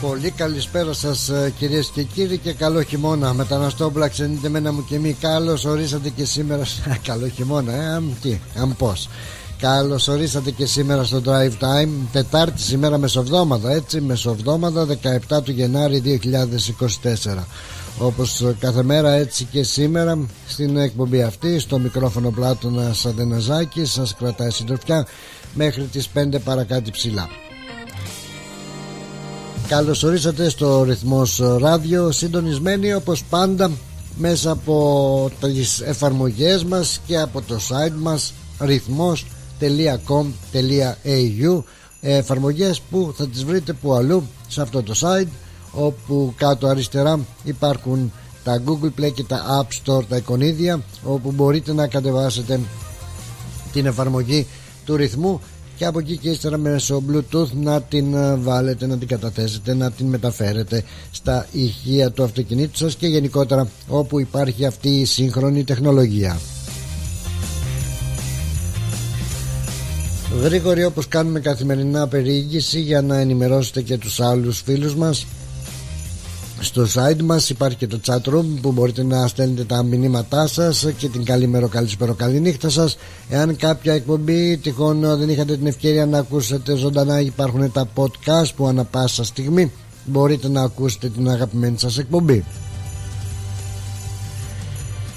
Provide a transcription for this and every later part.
Πολύ καλησπέρα σας ε, κυρίες και κύριοι και καλό χειμώνα. Μεταναστόμπλα ξενείτε μένα μου και μη. Καλώς ορίσατε και σήμερα. καλό χειμώνα, ε, αμ, τι, αμ πώς. Καλώς ορίσατε και σήμερα στο Drive Time. Τετάρτη σήμερα μεσοβδόμαδα, έτσι. Μεσοβδόμαδα 17 του Γενάρη 2024. Όπως κάθε μέρα, έτσι και σήμερα στην εκπομπή αυτή, στο μικρόφωνο Πλάτωνας Αντεναζάκη, σας κρατάει συντροφιά μέχρι τις 5 παρακάτω ψηλά. Καλώς ορίσατε στο ρυθμός ράδιο συντονισμένοι όπως πάντα μέσα από τις εφαρμογές μας και από το site μας ρυθμός.com.au εφαρμογές που θα τις βρείτε που αλλού σε αυτό το site όπου κάτω αριστερά υπάρχουν τα Google Play και τα App Store τα εικονίδια όπου μπορείτε να κατεβάσετε την εφαρμογή του ρυθμού και από εκεί και ύστερα μέσω bluetooth να την ε, βάλετε, να την καταθέσετε, να την μεταφέρετε στα ηχεία του αυτοκινήτου σας και γενικότερα όπου υπάρχει αυτή η σύγχρονη τεχνολογία. Γρήγορη όπως κάνουμε καθημερινά περιήγηση για να ενημερώσετε και τους άλλους φίλους μας στο site μας υπάρχει και το chat room που μπορείτε να στέλνετε τα μηνύματά σας και την καλή μέρα, καλησπέρα, καλής νύχτα σας. Εάν κάποια εκπομπή τυχόν δεν είχατε την ευκαιρία να ακούσετε ζωντανά υπάρχουν τα podcast που ανα πάσα στιγμή μπορείτε να ακούσετε την αγαπημένη σας εκπομπή.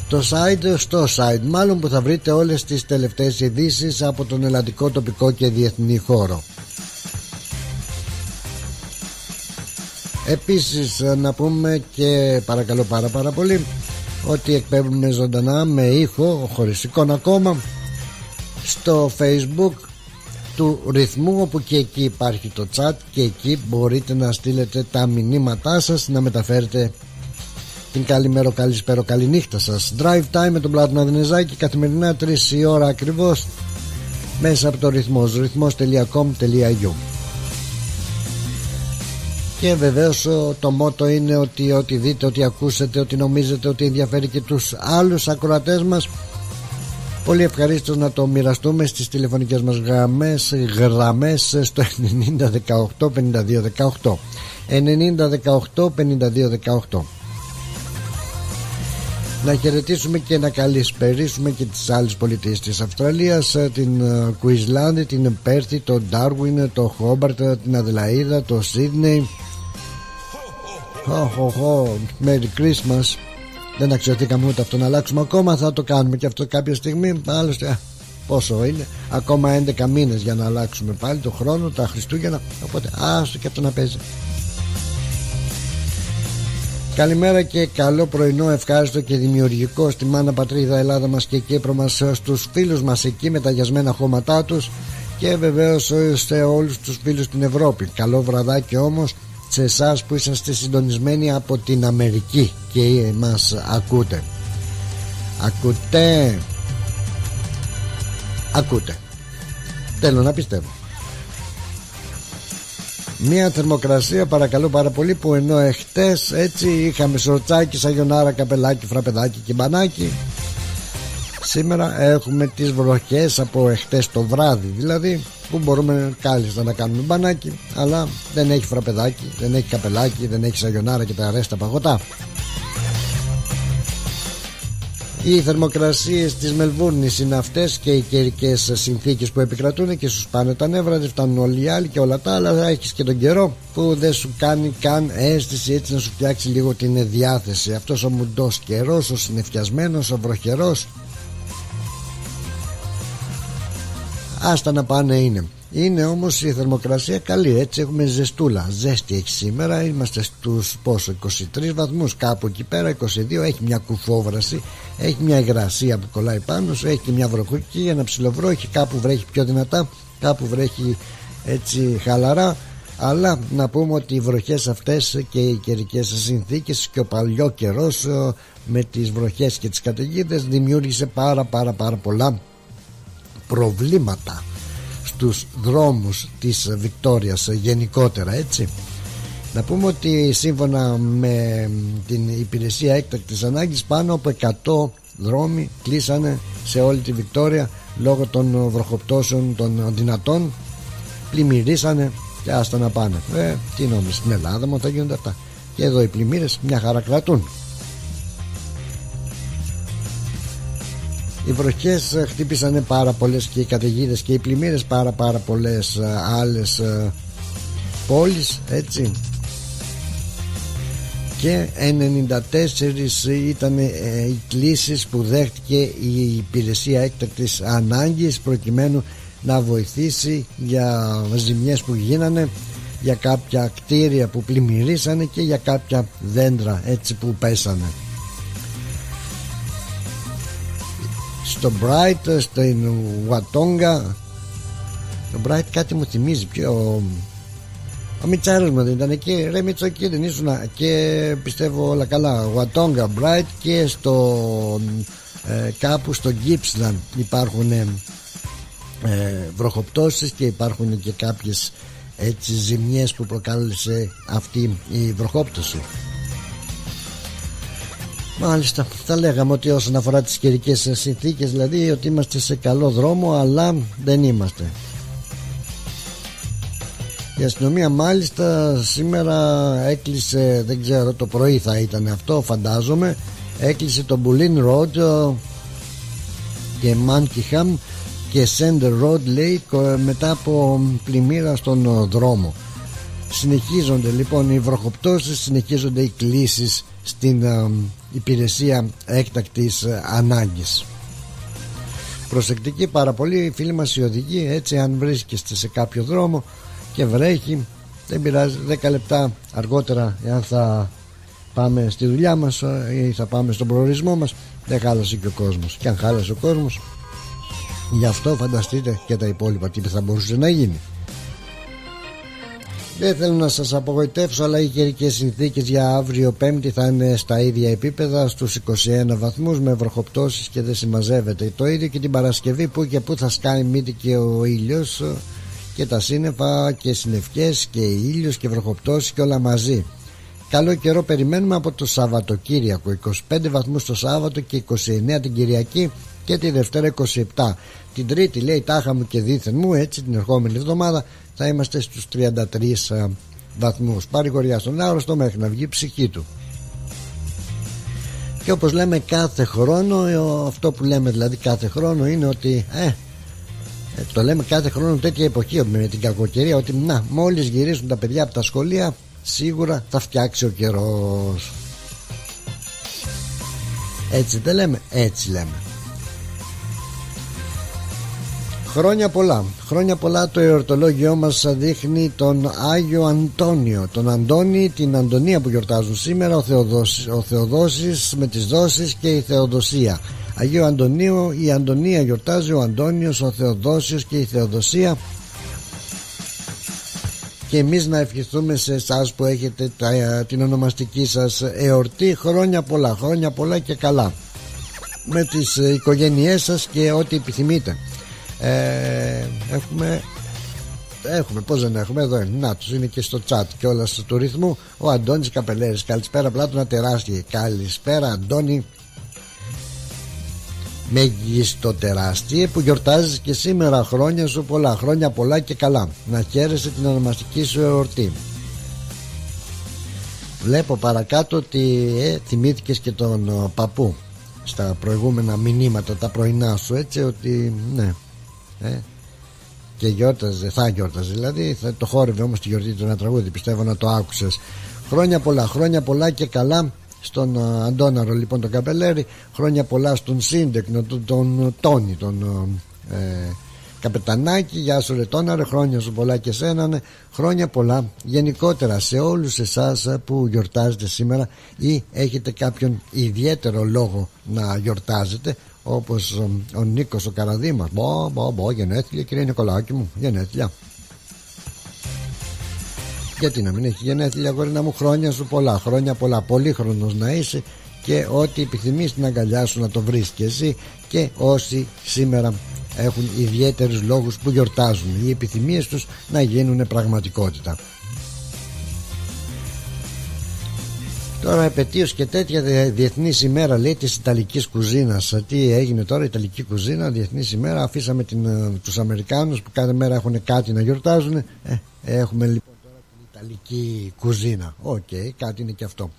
Το site στο site μάλλον που θα βρείτε όλες τις τελευταίες ειδήσεις από τον ελλαντικό τοπικό και διεθνή χώρο Επίσης να πούμε και παρακαλώ πάρα πάρα πολύ ότι εκπέμπουμε ζωντανά με ήχο χωρίς εικόνα ακόμα στο facebook του ρυθμού όπου και εκεί υπάρχει το chat και εκεί μπορείτε να στείλετε τα μηνύματά σας να μεταφέρετε την καλημέρα, καλησπέρα, καληνύχτα σας. Drive Time με τον Πλάτωνα Δενεζάκη καθημερινά 3 η ώρα ακριβώς μέσα από το ρυθμός ρυθμός.com.au και βεβαίως το μότο είναι ότι ό,τι δείτε, ό,τι ακούσετε, ό,τι νομίζετε ότι ενδιαφέρει και τους άλλους ακροατές μας Πολύ ευχαρίστως να το μοιραστούμε στις τηλεφωνικές μας γραμμές, γραμμές στο 9018 5218 9018 5218 να χαιρετήσουμε και να καλησπερίσουμε και τις άλλες πολιτείες της Αυστραλίας την Κουισλάνδη, την Πέρθη, το Ντάρουιν, το Χόμπαρτ, την Αδελαίδα, το Σίδνεϊ Οχ, Merry Christmas. Δεν αξιοθήκαμε ούτε αυτό να αλλάξουμε. Ακόμα Θα το κάνουμε και αυτό κάποια στιγμή. Άλλωστε πόσο είναι. Ακόμα 11 μήνες για να αλλάξουμε πάλι το χρόνο Τα Χριστούγεννα. Οπότε άστο και αυτό να παίζει. Καλημέρα και καλό πρωινό ευχάριστο και δημιουργικό στη μάνα πατρίδα Ελλάδα μας και Κύπρο μας στους φίλους μας εκεί με τα γιασμένα χώματά τους και βεβαίως σε όλους τους φίλους στην Ευρώπη. Καλό βραδάκι όμως σε εσάς που είσαστε συντονισμένοι από την Αμερική και μας ακούτε. Ακούτε. Ακούτε. Θέλω να πιστεύω. Μία θερμοκρασία παρακαλώ πάρα πολύ που ενώ εχθές έτσι είχαμε σορτσάκι, σαγιονάρα, καπελάκι, φραπεδάκι και μπανάκι Σήμερα έχουμε τις βροχές από εχθές το βράδυ δηλαδή που μπορούμε κάλλιστα να κάνουμε μπανάκι αλλά δεν έχει φραπεδάκι, δεν έχει καπελάκι, δεν έχει σαγιονάρα και τα αρέστα παγωτά οι θερμοκρασίες της Μελβούρνης είναι αυτές και οι καιρικές συνθήκες που επικρατούν και σου πάνε τα νεύρα, δεν φτάνουν όλοι οι άλλοι και όλα τα άλλα. Έχεις και τον καιρό που δεν σου κάνει καν αίσθηση έτσι να σου φτιάξει λίγο την διάθεση. Αυτός ο μουντός καιρός, ο συνεφιασμένος, ο βροχερός, άστα να πάνε είναι. Είναι όμως η θερμοκρασία καλή έτσι έχουμε ζεστούλα. Ζέστη έχει σήμερα είμαστε στους πόσο 23 βαθμούς κάπου εκεί πέρα 22 έχει μια κουφόβραση έχει μια υγρασία που κολλάει πάνω σου έχει και μια βροχή ένα ψιλοβρόχι κάπου βρέχει πιο δυνατά κάπου βρέχει έτσι χαλαρά. Αλλά να πούμε ότι οι βροχές αυτές και οι καιρικές συνθήκες και ο παλιό καιρός ε, με τις βροχές και τις καταιγίδες δημιούργησε πάρα πάρα πάρα πολλά προβλήματα στους δρόμους της Βικτόριας γενικότερα έτσι. Να πούμε ότι σύμφωνα με την υπηρεσία έκτακτης ανάγκης πάνω από 100 δρόμοι κλείσανε σε όλη τη Βικτόρια λόγω των βροχοπτώσεων των δυνατών πλημμυρίσανε και άστα να πάνε. Ε, τι νόμιζες στην Ελλάδα μου θα γίνονται αυτά. Και εδώ οι πλημμύρες μια χαρά κρατούν οι βροχές ε, χτύπησαν πάρα πολλές και οι καταιγίδες και οι πλημμύρες πάρα πάρα πολλές ε, άλλες ε, πόλεις έτσι. Και 94 ήταν οι κλήσεις που δέχτηκε η υπηρεσία έκτακτης ανάγκης προκειμένου να βοηθήσει για ζημιές που γίνανε για κάποια κτίρια που πλημμυρίσανε και για κάποια δέντρα έτσι που πέσανε στο Bright, στην Βατόγκα το Bright κάτι μου θυμίζει πιο. Ο, ο Μιτσάρος μου δεν ήταν εκεί. Ρε Μιτσό εκεί δεν ήσουν. Και πιστεύω όλα καλά. Βατόγκα, Bright και στο ε, κάπου στο Gippsland υπάρχουν ε, βροχοπτώσεις και υπάρχουν και κάποιες έτσι ζημιές που προκάλεσε αυτή η βροχόπτωση Μάλιστα, θα λέγαμε ότι όσον αφορά τις καιρικές συνθήκες δηλαδή ότι είμαστε σε καλό δρόμο αλλά δεν είμαστε. Η αστυνομία μάλιστα σήμερα έκλεισε, δεν ξέρω το πρωί θα ήταν αυτό φαντάζομαι έκλεισε το Μπουλίν Road και Mankingham και Center Road λέει μετά από πλημμύρα στον δρόμο. Συνεχίζονται λοιπόν οι βροχοπτώσεις συνεχίζονται οι κλήσεις στην υπηρεσία έκτακτης ε, ανάγκης. Προσεκτική πάρα πολύ φίλοι μας οι οδηγοί έτσι αν βρίσκεστε σε κάποιο δρόμο και βρέχει δεν πειράζει 10 λεπτά αργότερα εάν θα πάμε στη δουλειά μας ε, ή θα πάμε στον προορισμό μας δεν χάλασε και ο κόσμος. Και αν χάλασε ο κόσμος γι' αυτό φανταστείτε και τα υπόλοιπα τι θα μπορούσε να γίνει δεν θέλω να σας απογοητεύσω αλλά οι καιρικές συνθήκες για αύριο πέμπτη θα είναι στα ίδια επίπεδα στους 21 βαθμούς με βροχοπτώσεις και δεν συμμαζεύεται. Το ίδιο και την Παρασκευή που και που θα σκάει μύτη και ο ήλιος και τα σύννεφα και συννεφιές και ήλιος και βροχοπτώσεις και όλα μαζί. Καλό καιρό περιμένουμε από το Σαββατοκύριακο 25 βαθμούς το Σάββατο και 29 την Κυριακή και τη Δευτέρα 27 την Τρίτη λέει τάχα μου και δίθεν μου έτσι την ερχόμενη εβδομάδα θα είμαστε στους 33 ε, βαθμούς παρηγοριά στον άρρωστο μέχρι να βγει η ψυχή του. Και όπως λέμε κάθε χρόνο ε, αυτό που λέμε δηλαδή κάθε χρόνο είναι ότι ε, ε, το λέμε κάθε χρόνο τέτοια εποχή με την κακοκαιρία ότι να μόλις γυρίσουν τα παιδιά από τα σχολεία σίγουρα θα φτιάξει ο καιρός. Έτσι δεν λέμε έτσι λέμε Χρόνια πολλά. Χρόνια πολλά το εορτολόγιό μας δείχνει τον Άγιο Αντώνιο. Τον Αντώνη, την Αντωνία που γιορτάζουν σήμερα, ο, Θεοδόσης, ο Θεοδόσης με τις δόσεις και η Θεοδοσία. Αγίου Αντωνίου, η Αντωνία γιορτάζει, ο Αντώνιος, ο Θεοδόσιος και η Θεοδοσία. Και εμείς να ευχηθούμε σε εσάς που έχετε την ονομαστική σας εορτή χρόνια πολλά, χρόνια πολλά και καλά. Με τις οικογένειές σας και ό,τι επιθυμείτε ε, έχουμε Έχουμε, πώς δεν έχουμε, εδώ είναι. Να τους είναι και στο chat και όλα του ρυθμού. Ο Αντώνης Καπελέρης. Καλησπέρα, πλάτωνα τεράστια. Καλησπέρα, Αντώνη. Μέγιστο τεράστιε που γιορτάζεις και σήμερα χρόνια σου πολλά. Χρόνια πολλά και καλά. Να χαίρεσαι την ονομαστική σου εορτή. Βλέπω παρακάτω ότι ε, θυμήθηκες και τον παππού στα προηγούμενα μηνύματα τα πρωινά σου έτσι ότι ναι ε, και γιόρταζε, θα γιόρταζε δηλαδή θα το χόρευε όμως τη γιορτή του ένα τραγούδι πιστεύω να το άκουσες. Χρόνια πολλά, χρόνια πολλά και καλά στον uh, Αντώναρο λοιπόν τον Καπελέρη. Χρόνια πολλά στον Σύντεκνο τον, τον Τόνι τον ε, Καπετανάκη Γεια σου ρε Τόναρε χρόνια σου πολλά και σένα ναι. χρόνια πολλά γενικότερα σε όλους εσάς που γιορτάζετε σήμερα ή έχετε κάποιον ιδιαίτερο λόγο να γιορτάζετε όπως ο Νίκος ο Καραδίμας. Μπο μπο μπο γενέθλια κύριε Νικολάκη μου γενέθλια. Γιατί να μην έχει γενέθλια αγόρινα μου χρόνια σου πολλά χρόνια πολλά πολύχρονος να είσαι και ό,τι επιθυμείς την αγκαλιά σου να το βρεις και εσύ και όσοι σήμερα έχουν ιδιαίτερους λόγους που γιορτάζουν. Οι επιθυμίες τους να γίνουν πραγματικότητα Τώρα επαιτίως και τέτοια διεθνής ημέρα λέει της Ιταλικής κουζίνας. Τι έγινε τώρα, Ιταλική κουζίνα, διεθνής ημέρα. Αφήσαμε την, ε, τους Αμερικάνους που κάθε μέρα έχουν κάτι να γιορτάζουν. Ε, έχουμε λοιπόν τώρα την Ιταλική κουζίνα. Οκ, κάτι είναι και αυτό.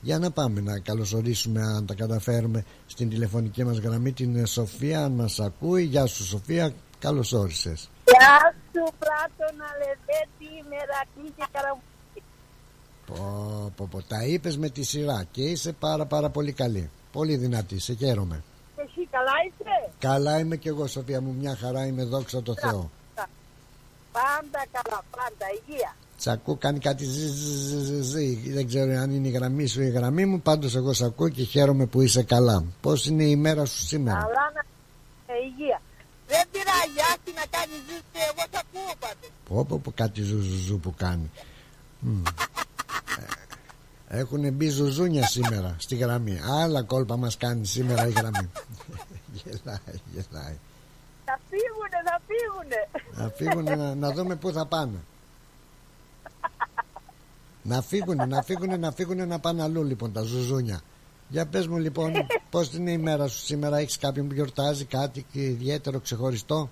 Για να πάμε να καλωσορίσουμε αν τα καταφέρουμε στην τηλεφωνική μας γραμμή την Σοφία αν μας ακούει. Γεια σου Σοφία, καλώς όρισες. Γεια σου Πλάτωνα Λεβέτη, Μερακλή και Καραβούκη. Πω, πω, πω, τα είπες με τη σειρά και είσαι πάρα πάρα πολύ καλή. Πολύ δυνατή, σε χαίρομαι. Εσύ καλά είσαι; Καλά είμαι και εγώ Σοφία μου, μια χαρά είμαι δόξα τω Θεώ. Πάντα καλά, πάντα, υγεία. Τσακού κάνει κάτι ζζζζζ. Δεν ξέρω αν είναι η γραμμή σου ή η γραμμή μου. Πάντως εγώ σε ακούω και χαίρομαι που είσαι καλά. Πώς είναι η μέρα σου σήμερα; Καλά να ε, υγεία. Δεν πειράζει, άσχη να κάνεις ζήση, εγώ θα ακούω πάντως. Πω πω πω κάτι ζουζουζού που κάνει. Έχουν μπει ζουζούνια σήμερα στη γραμμή. Άλλα κόλπα μας κάνει σήμερα η γραμμή. γελάει, γελάει. Θα φύγουνε, θα φύγουνε. Να φύγουνε να, να δούμε πού θα πάνε. να φύγουνε, να φύγουνε, να φύγουνε να πάνε αλλού λοιπόν τα ζουζούνια. Για πες μου λοιπόν πώς είναι η μέρα σου σήμερα; Έχεις κάποιον που γιορτάζει κάτι ιδιαίτερο ξεχωριστό;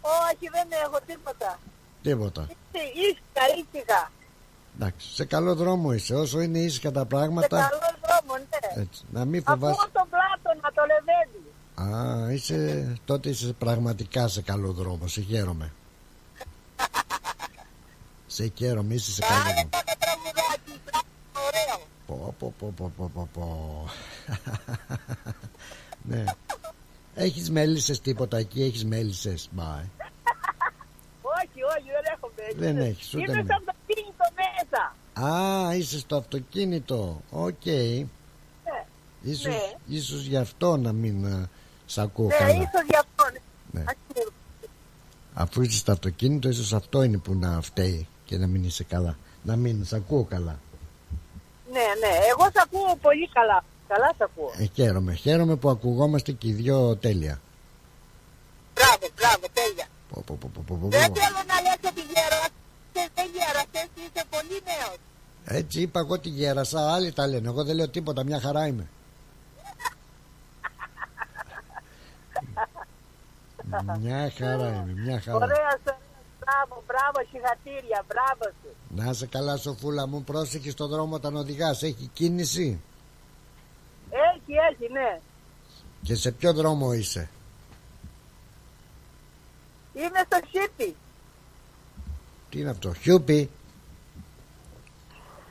Όχι δεν έχω τίποτα Τίποτα Ήσυχα, ήσυχα Εντάξει, σε καλό δρόμο είσαι όσο είναι ήσυχα τα πράγματα Σε καλό δρόμο, ναι Έτσι, να μην φοβάσαι Ακούω τον πλάτο να το λεβαίνει Α, είσαι, τότε είσαι πραγματικά σε καλό δρόμο, σε χαίρομαι Σε χαίρομαι, είσαι σε καλό δρόμο Κάνε τραγουδάκι, ωραίο Πω, πω, πω, πω, πω, πω, πω. ναι. Έχεις μέλισσες τίποτα εκεί, έχεις μέλισσες. Bye. Όχι, όχι, δεν έχω μέσα. Δεν έχεις, ούτε Είμαι με. στο αυτοκίνητο μέσα. Α, είσαι στο αυτοκίνητο. Οκ. Ναι, Ίσως, Ναι. ίσως γι' αυτό να μην α, σ' ακούω ναι καλά. ίσως γι' αυτό. Ναι. Ακριβώς. Αφού είσαι στο αυτοκίνητο, ίσως αυτό είναι που να φταίει και να μην είσαι καλά. Να μην σ' ακούω καλά. Ναι, ναι, εγώ σ' ακούω πολύ καλά. Καλά σ' ακούω. Ε, χαίρομαι. Χαίρομαι που ακουγόμαστε και οι δυο τέλεια. Μπράβο, μπράβο, τέλεια. Πω, πω, πω, πω, πω, πω. Δεν θέλω να λες ότι γέρασες, δεν γέρασες, είσαι πολύ νέος. Έτσι είπα εγώ τη γέρασα, άλλοι τα λένε. Εγώ δεν λέω τίποτα, μια χαρά είμαι. μια χαρά είμαι, μια χαρά. Ωραία, σου, μπράβο, μπράβο, συγχαρητήρια, μπράβο σου. Να σε καλά, Σοφούλα μου, πρόσεχε στον δρόμο όταν οδηγάς. Έχει κίνηση; Έχει, έχει, ναι. Και σε ποιο δρόμο είσαι; Είμαι στο Σίτι. Τι είναι αυτό, Χιούπι;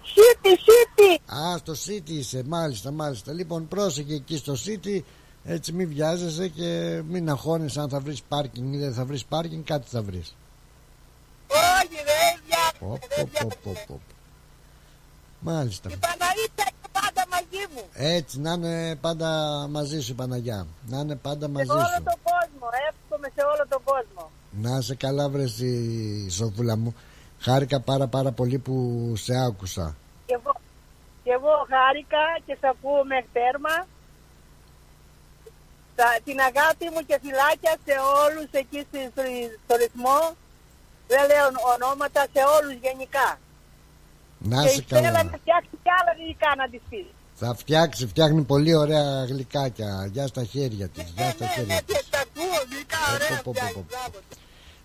Σίτι, Σίτι. Α, στο City είσαι, μάλιστα, μάλιστα. Λοιπόν, πρόσεχε εκεί στο City. Έτσι μην βιάζεσαι και μην αγχώνεσαι αν θα βρεις πάρκινγκ ή δεν θα βρεις πάρκινγκ, κάτι θα βρεις. Όχι, δεν Πω, βιάζομαι, πω, δεν πω, πω, βιάζομαι. πω. Μάλιστα. Η Παναγίτσα είναι πάντα μαζί μου. Έτσι, να είναι πάντα μαζί σου η Παναγιά. Να είναι πάντα Σε μαζί όλο σου. τον κόσμο, εύχομαι σε όλο τον κόσμο. Να σε καλά βρες η Σοφούλα μου. Χάρηκα πάρα πάρα πολύ που σε άκουσα. Και εγώ, και εγώ χάρηκα και σε ακούω με τέρμα. Τα- την αγάπη μου και φυλάκια σε όλους εκεί στη- στο- στο ρυθμό. Δεν λέω ονόματα σε όλους γενικά. Να και σε η Στέλλα καλά. να φτιάξει κι άλλα γλυκά να της πει. Θα φτιάξει, φτιάχνει πολύ ωραία γλυκάκια. Γεια στα χέρια της. Γεια στα Ναι, ναι, χέρια ναι, της. τα ακούω γλυκά, Πω, ωραία πω,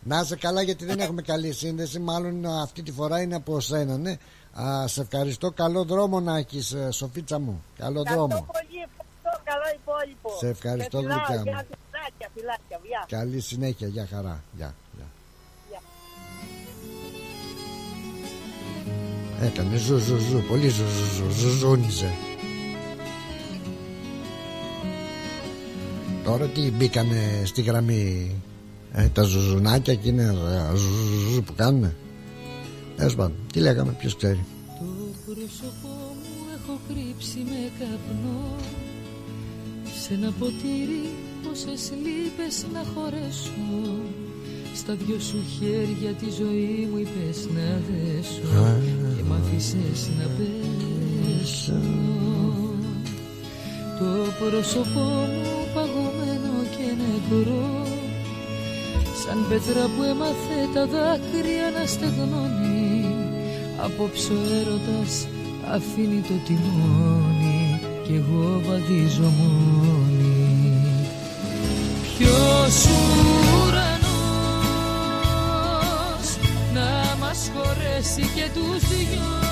πω, φτιάξει, πω, πω. μπράβο. Να σε καλά γιατί δεν έχουμε καλή σύνδεση. Μάλλον αυτή τη φορά είναι από σένα, ναι. Α, σε ευχαριστώ. Καλό δρόμο να έχεις ε, Σοφίτσα μου. Καλό Ευχαριστώ δρόμο. πολύ, ευχαριστώ, καλό υπόλοιπο. Σε ευχαριστώ, Και φιλάω, γλυκιά μου. γεια σου, Φιλάκια, φιλάκια, γεια. Καλή συνέχεια. Γεια χαρά. Γεια. γεια. Γεια. Έκανε ζου ζου ζου. Πολύ ζου ζου ζου. Ζουζούνιζε. Τώρα τι μπήκανε στη γραμμή ε, τα ζουζουνάκια και είναι ε, ζου, ζου, ζου που κάνουνε. Τέλος πάντων, τι λέγαμε, ποιος ξέρει. Το πρόσωπό μου έχω κρύψει με καπνό Σε ένα ποτήρι πόσες λύπες να χωρέσω Στα δυο σου χέρια τη ζωή μου είπες να δέσω Α. Και μ' άφησες να πέσω Το πρόσωπό μου παγωμένο και νεκρό Σαν πέτρα που έμαθε τα δάκρυα να στεγνώνει. Απόψε ο έρωτας αφήνει το τιμόνι κι εγώ βαδίζω μόνη Ποιος ουρανός να μας χωρέσει και τους δυο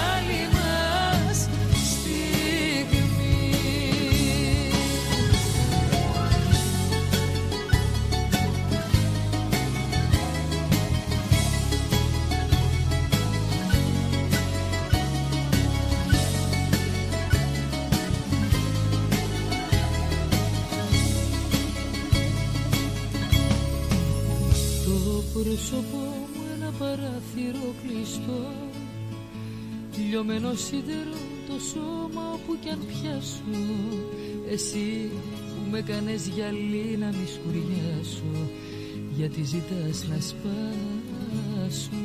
πρόσωπό μου ένα παράθυρο κλειστό. Λιωμένο σίδερο το σώμα όπου κι αν πιάσω. Εσύ που με κάνες γυαλί να μη σκουριάσω Γιατί ζητάς να σπάσω.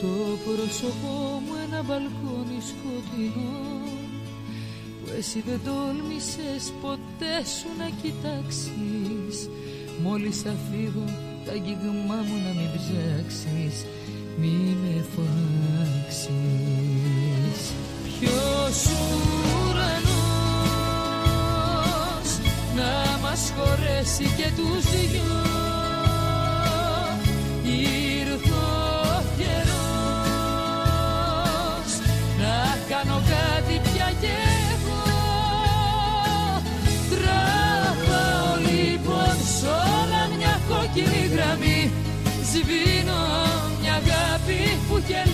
Το πρόσωπό μου ένα μπαλκόνι σκοτεινό που εσύ δεν τόλμησες ποτέ σου να κοιτάξεις Μόλις θα φύγω τα αγγίγμά μου να μην ψάξεις Μη με φωνάξεις. Ποιος ουρανός να μας χωρέσει και τους δυο; Ήρθε ο καιρός να κάνω κάτι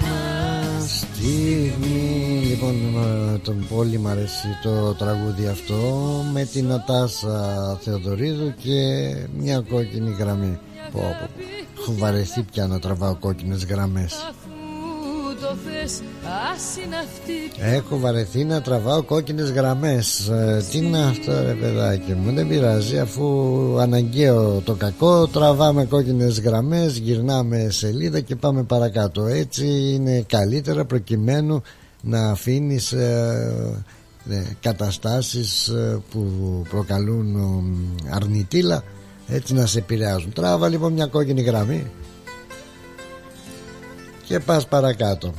μας Στιγμή Λοιπόν ε, τον πολύ μ' αρέσει το τραγούδι αυτό Με την Νατάσα Θεοδωρίδου και μια κόκκινη γραμμή πω, πω, πω. Έχω βαρεθεί πια να τραβάω κόκκινες γραμμές Αφού το θες ας είναι αυτή η πιο Έχω βαρεθεί να τραβάω κόκκινες γραμμές. Ε, Τι είναι αυτό ρε παιδάκι μου Δεν πειράζει αφού αναγκαίο το κακό Τραβάμε κόκκινες γραμμές Γυρνάμε σελίδα και πάμε παρακάτω. Έτσι είναι καλύτερα προκειμένου να αφήνεις ε, ε, καταστάσεις ε, που προκαλούν ε, αρνητήλα έτσι να σε επηρεάζουν. Τράβα λοιπόν μια κόκκινη γραμμή και πας παρακάτω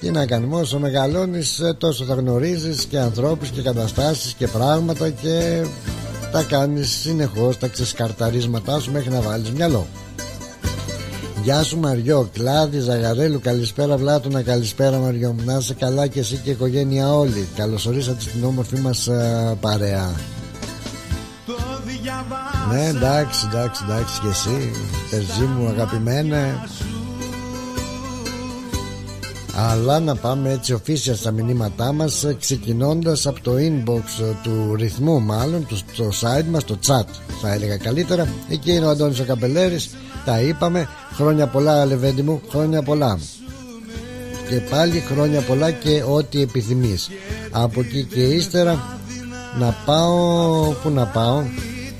τι να κάνουμε όσο μεγαλώνεις ε, τόσο θα γνωρίζεις και ανθρώπους και καταστάσεις και πράγματα και τα κάνεις συνεχώς τα ξεσκαρταρίσματά σου μέχρι να βάλεις μυαλό Γεια σου Μαριό, Κλάδη, Ζαγαρέλου, καλησπέρα Βλάτωνα, καλησπέρα Μαριό μου. Να είσαι καλά και εσύ και η οικογένεια όλοι. Καλώς ορίσατε στην όμορφη μας ε, παρέα. Ναι, εντάξει, εντάξει, εντάξει και εσύ, Περζή μου αγαπημένε. Αλλά να πάμε έτσι οφίσια στα μηνύματά μας ε, ξεκινώντας από το inbox ε, του ρυθμού μάλλον του, στο site μας, το chat θα έλεγα καλύτερα. Εκεί είναι ο Αντώνης ο Καπελέρης τα είπαμε. Χρόνια πολλά Λεβέντη μου χρόνια πολλά. Και πάλι χρόνια πολλά και ό,τι επιθυμείς. Από εκεί και ύστερα να πάω που να πάω;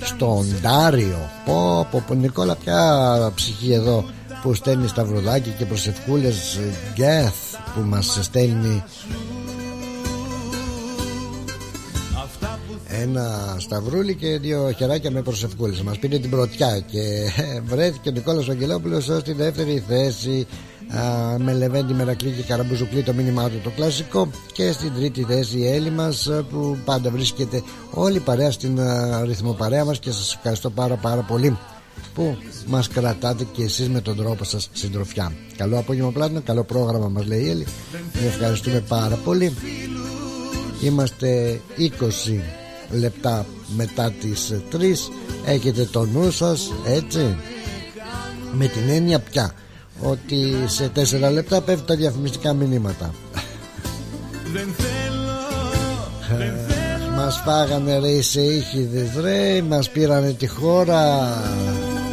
Στο Οντάριο πω πω πω Νικόλα πια ψυχή εδώ που στέλνει σταυροδάκι και προσευχούλες Γκέθ που μας στέλνει ένα σταυρούλι και δύο χεράκια με προσευχούλες. Μας πήρε την πρωτιά και βρέθηκε ο Νικόλας Αγγελόπουλος ως τη δεύτερη θέση με Λεβέντη Μερακλή και Καραμπουζουκλή το μήνυμά του το κλασικό. Και στην τρίτη θέση η Έλλη μας που πάντα βρίσκεται όλη παρέα στην ρυθμοπαρέα μας και σας ευχαριστώ πάρα πάρα πολύ που μας κρατάτε και εσείς με τον τρόπο σας συντροφιά. Καλό απόγευμα πλάτων, καλό πρόγραμμα μας λέει η Έλλη. Ευχαριστούμε πάρα πολύ. Είμαστε 20 λεπτά μετά τις 3 έχετε το νου σας έτσι. Με την έννοια πια ότι σε 4 λεπτά πέφτουν τα διαφημιστικά μηνύματα. Δεν θέλω, δεν θέλω. Μας φάγανε ρε σε ήχηδες ρε Μας πήρανε τη χώρα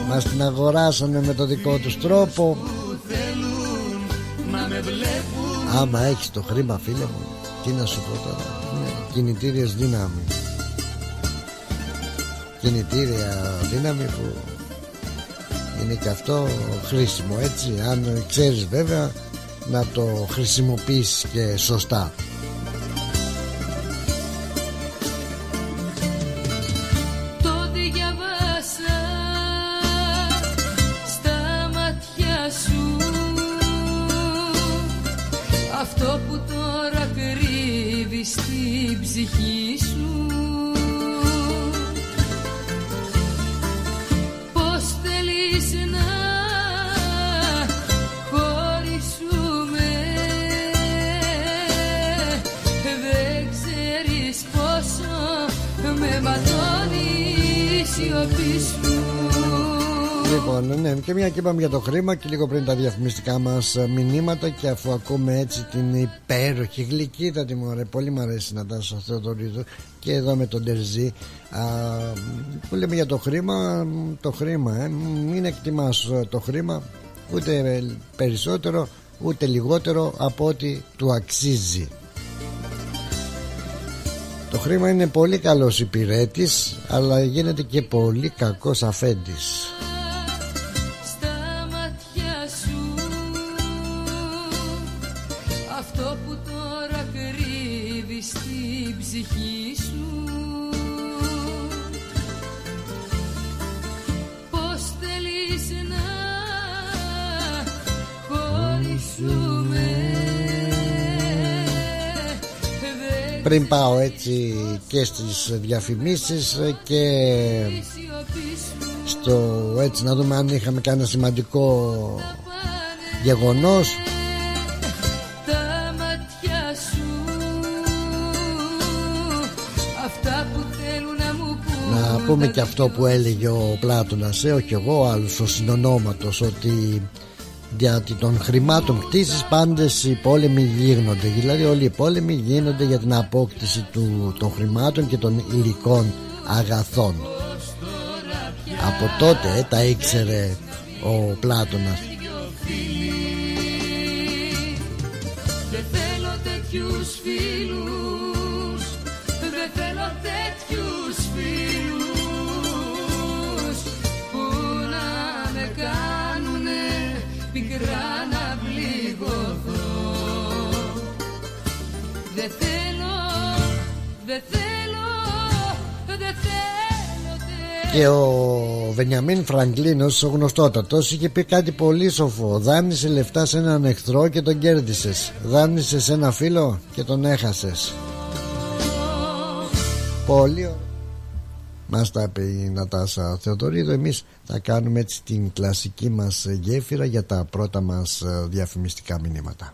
Μας την αγοράσανε με το δικό τους τρόπο. Άμα έχεις το χρήμα φίλε μου Τι να σου πω τώρα ναι, Κινητήριες δύναμη. Κινητήρια δύναμη που είναι και αυτό χρήσιμο έτσι αν ξέρεις βέβαια να το χρησιμοποιήσεις και σωστά ψυχή σου. Πώς θέλεις να χωρίσουμε; Δεν ξέρεις πόσο με ματώνει η σιωπή σου Λοιπόν, ναι, και μια και είπαμε για το χρήμα και λίγο πριν τα διαφημιστικά μας μηνύματα και αφού ακούμε έτσι την υπέροχη γλυκύτατη μου ωραία, πολύ μου αρέσει να τάσω αυτό το ρίδο και εδώ με τον Τερζή που λέμε για το χρήμα, το χρήμα, ε, μην εκτιμάς το χρήμα ούτε περισσότερο ούτε λιγότερο από ό,τι του αξίζει. Το χρήμα είναι πολύ καλός υπηρέτης αλλά γίνεται και πολύ κακός αφέντης. Πριν πάω έτσι και στις διαφημίσεις και στο έτσι να δούμε αν είχαμε κάνει σημαντικό γεγονός πούμε και αυτό που έλεγε ο Πλάτωνας ε, όχι εγώ άλλος ο συνονόματος ότι γιατί των χρημάτων κτήσεις πάντες οι πόλεμοι γίνονται. Δηλαδή όλοι οι πόλεμοι γίνονται για την απόκτηση του, των χρημάτων και των υλικών αγαθών. Από τότε ε, τα ήξερε ο Πλάτωνας. Δεν θέλω τέτοιους φίλους Και ο Βενιαμίν Φραγκλίνος, ο γνωστότατος, είχε πει κάτι πολύ σοφό. Δάνεισε λεφτά σε έναν εχθρό και τον κέρδισες. Δάνεισε σε ένα φίλο και τον έχασες Πολύ ωραία μας τα είπε η Νατάσα Θεοδωρίδου Εμείς θα κάνουμε έτσι την κλασική μας γέφυρα για τα πρώτα μας διαφημιστικά μηνύματα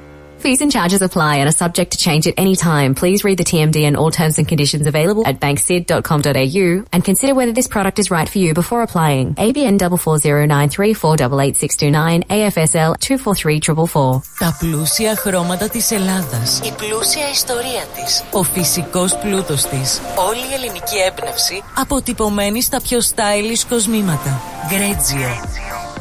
Fees and charges apply and are subject to change at any time. Please read the TMD and all terms and conditions available at banksid.com.au and consider whether this product is right for you before applying. ABN 44093488629 AFSL 243444. Τα πλούσια χρώματα της Ελλάδας. Η πλούσια ιστορία της. Ο φυσικός πλούτος της. Όλη η ελληνική έμπνευση αποτυπωμένη στα πιο stylish κοσμήματα. Γκρέτζιο.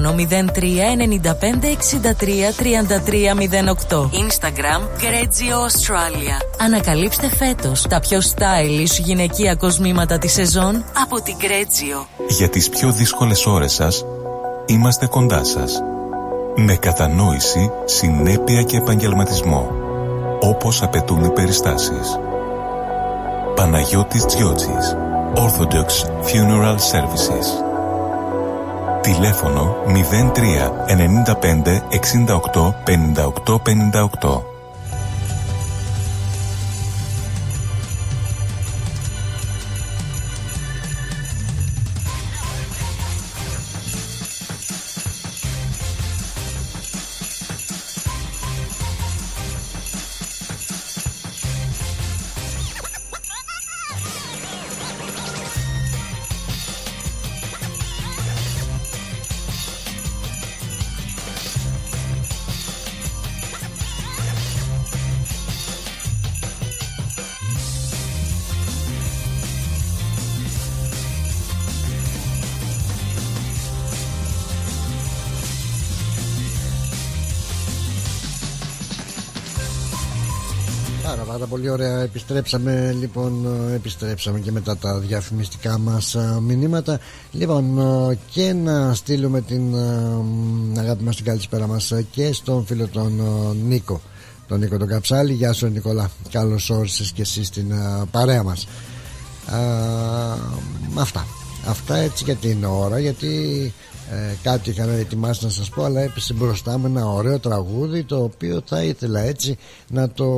03 95 63 33 08. Instagram Γκρέτζιο Australia. Ανακαλύψτε φέτος τα πιο stylish γυναικεία κοσμήματα της σεζόν από την Γκρέτζιο. Για τις πιο δύσκολες ώρες σας Είμαστε κοντά σας. Με κατανόηση, συνέπεια και επαγγελματισμό. Όπως απαιτούν οι περιστάσεις. Παναγιώτης Τζιότσης. Orthodox Funeral Services. Τηλέφωνο 03 95 68 58 58. Πολύ ωραία. Επιστρέψαμε λοιπόν επιστρέψαμε και μετά τα διαφημιστικά μας μηνύματα. Λοιπόν και να στείλουμε την αγάπη μας την καλησπέρα μας και στον φίλο τον Νίκο. Τον Νίκο τον Καψάλη. Γεια σου Νικόλα. Καλώς όρισες και εσύ στην παρέα μας. Αυτά. Αυτά έτσι για την ώρα γιατί ε, κάτι είχα ετοιμάσει να σας πω αλλά έπεσε μπροστά με ένα ωραίο τραγούδι το οποίο θα ήθελα έτσι να το,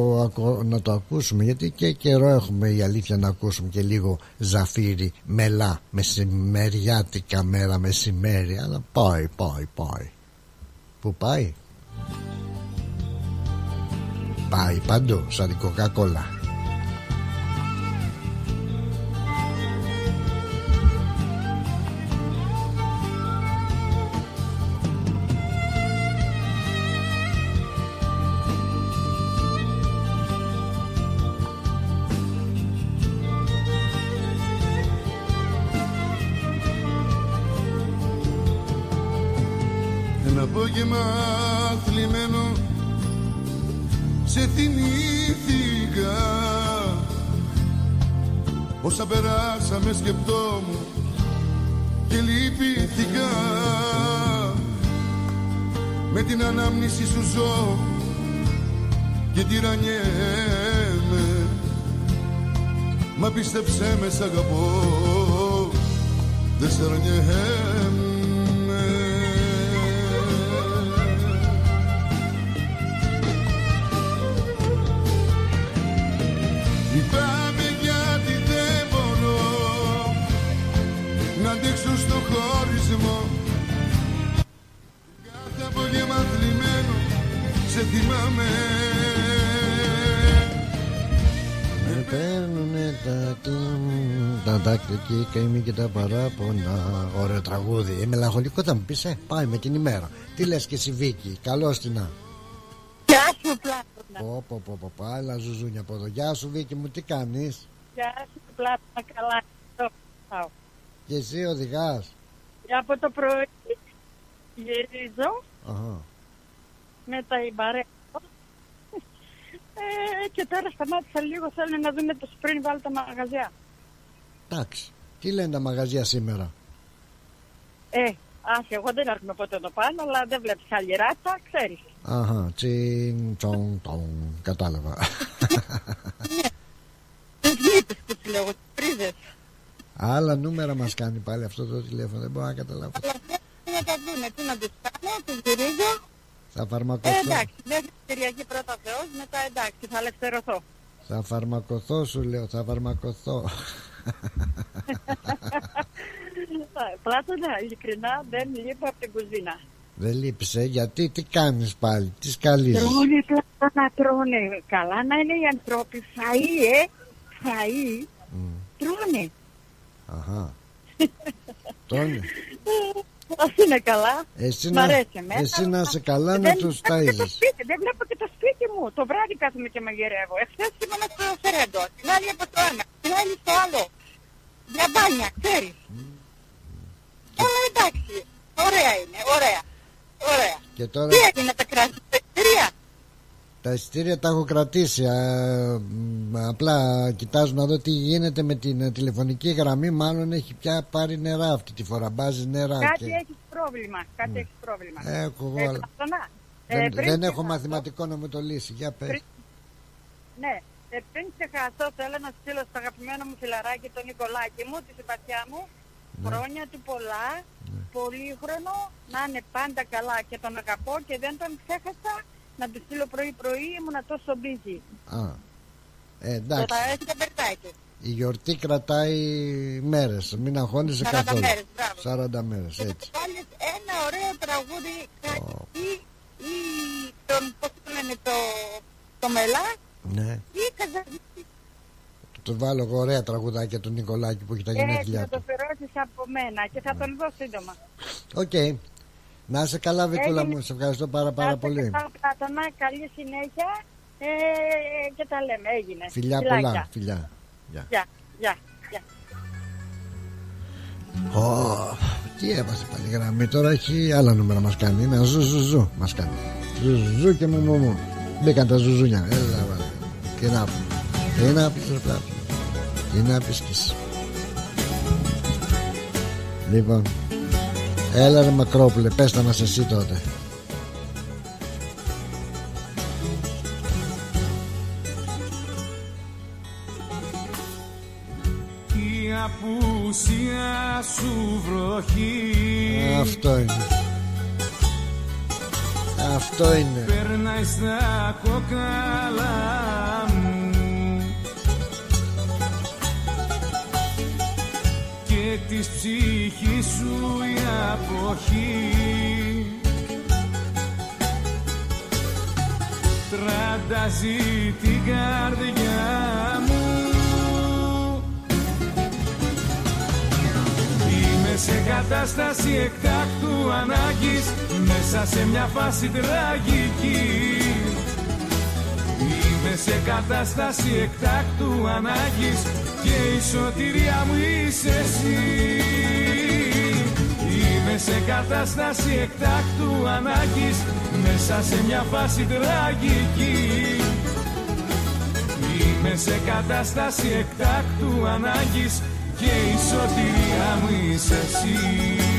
να το ακούσουμε. Γιατί και καιρό έχουμε η αλήθεια να ακούσουμε και λίγο ζαφύρι μελά μεσημεριάτικα μέρα μεσημέρι. Αλλά πάει πάει πάει. Που πάει; Πάει παντού σαν την κοκακόλα και τυραννιέμαι. Μα πίστεψέ με σ' αγαπώ. Δεν σε Λυπάμαι τα δάκρυα και η καημή και τα παράπονα Ωραίο τραγούδι, ε, μελαγχολικό θα μου πεις ε, πάει με την ημέρα Τι λες και εσύ Βίκη, καλώς την Γεια σου Πλάτωνα. Πω πω πω πω πω, άλλα ζουζούνια από εδώ. Γεια σου Βίκη μου, τι κάνεις; Γεια σου Πλάτωνα, καλά. Και εσύ οδηγάς; Από το πρωί γυρίζω. Αχα. Μετά η μπαρέ. Ε, και τώρα σταμάτησα λίγο, θέλω να δούμε το σπριν βάλει τα μαγαζιά. Εντάξει. Τι λένε τα μαγαζιά σήμερα; Ε, Αχ, εγώ δεν έρχομαι ποτέ εδώ πάνω, αλλά δεν βλέπεις άλλη ράτσα, ξέρεις. Αχα, τσιν, τσον, τον. Κατάλαβα. Τις γλύπες που σου λέω, τις πρίζες. Άλλα νούμερα μας κάνει πάλι αυτό το τηλέφωνο. Δεν μπορώ να καταλάβω. Αλλά θέλουν να τα δούνε, τι να τους κάνω, τους γυρίζω. Θα Ε, φαρμακοθώ. εντάξει, μέχρι την Κυριακή πρώτα Θεός, μετά εντάξει, θα ελευθερωθώ. Θα φαρμακοθώ σου λέω. Θα φαρμακοθώ. Πλάτωνα, ειλικρινά, δεν λείπω από την κουζίνα. Δεν λείψε. Γιατί τι κάνεις πάλι. Τι σκαλίζεις; Τρώνε, πλάτωνα, τρώνε. Καλά να είναι οι ανθρώποι, φαΐ, ε, φαΐ, Μμ. τρώνε. Αχα. Τόνι. Ας είναι καλά. Εσύ Μ' να, αρέσει εμένα. εσύ να είσαι καλά να Δεν τους βλέπω και το ταΐζεις. σπίτι, Δεν βλέπω και το σπίτι μου. Το βράδυ κάθομαι και μαγειρεύω. Εχθές ήμουν στο Φερέντο. Την άλλη από το ένα. Την άλλη στο άλλο. Για μπάνια, ξέρεις. Αλλά εντάξει. Ωραία είναι. Ωραία. Ωραία. Και τώρα Τι έγινε τα κράτη; Στα εταιρεία. Τα εισιτήρια τα έχω κρατήσει. Α, μ, απλά κοιτάζω να δω τι γίνεται με την ε, τηλεφωνική γραμμή. Μάλλον έχει πια πάρει νερά αυτή τη φορά. Μπάζει νερά. Κάτι και... έχεις πρόβλημα. Κάτι έχεις πρόβλημα. Έχω εγώ, Ε, αλλά Πλάτωνα, ε, δεν, πριν δεν έχω ξεχάσω- μαθηματικό να μου το λύσει. Για πες. Πριν- Ναι, ε, πριν ξεχάσω, θέλω να στείλω στο αγαπημένο μου φιλαράκι τον Νικολάκη μου, τη συμπαθιά μου. Ναι. Χρόνια του πολλά, πολύχρονο, να είναι πάντα καλά και τον αγαπώ και δεν τον ξέχασα να τους στείλω πρωί-πρωί, ήμουνα τόσο busy. Α, ε, Και εντάξει. τα έτσι τα περτάκι. Η γιορτή κρατάει μέρες. Μην αγχώνεσαι 40 καθόλου. μέρες, μπράβο. 40 μέρες, Και θα έτσι. τους βάλεις ένα ωραίο τραγούδι, κάτι, ή, ή τον, πώς το λένε, το, το μελά, Ναι. ή καζαβίτη. Του βάλω εγώ ωραία τραγουδάκια του Νικολάκη που έχει τα Έτσι, γενέθλιά να το του. αφιερώσεις από μένα και θα τον δω σύντομα. Οκ. Να είσαι καλά, Βίκουλα Έγινε. μου. Σε ευχαριστώ πάρα, πάρα Να είστε πολύ. καλά, Πλάτωνα, καλή συνέχεια ε, και τα λέμε. Έγινε. Φιλιά Φιλάκια. πολλά. Φιλιά. Γεια. Γεια, γεια, γεια. Ω, τι έβασε πάλι η γραμμή τώρα έχει άλλα νούμερα μας κάνει ένα ζου ζου ζου μας κάνει ζου ζου ζου και μου μου μου μπήκαν τα ζουζούνια έλα βάλε τι να πω τι να πεις ρε πλάτο τι να πεις κι εσύ λοιπόν έλα ρε Μακρόπουλε πες τα μας εσύ τότε. Η απουσία σου βροχή. Αυτό είναι. Αυτό είναι. Περνάει στα κόκαλα μου Και της ψυχής σου η αποχή. Τραντάζει την καρδιά μου. Είμαι σε κατάσταση εκτάκτου ανάγκης Μέσα σε μια φάση τραγικής Είμαι σε κατάσταση εκτάκτου ανάγκης Και η σωτηρία μου είσαι εσύ Είμαι σε κατάσταση εκτάκτου ανάγκης Μέσα σε μια φάση τραγική Είμαι σε κατάσταση εκτάκτου ανάγκης και η σωτηρία μου είσαι εσύ.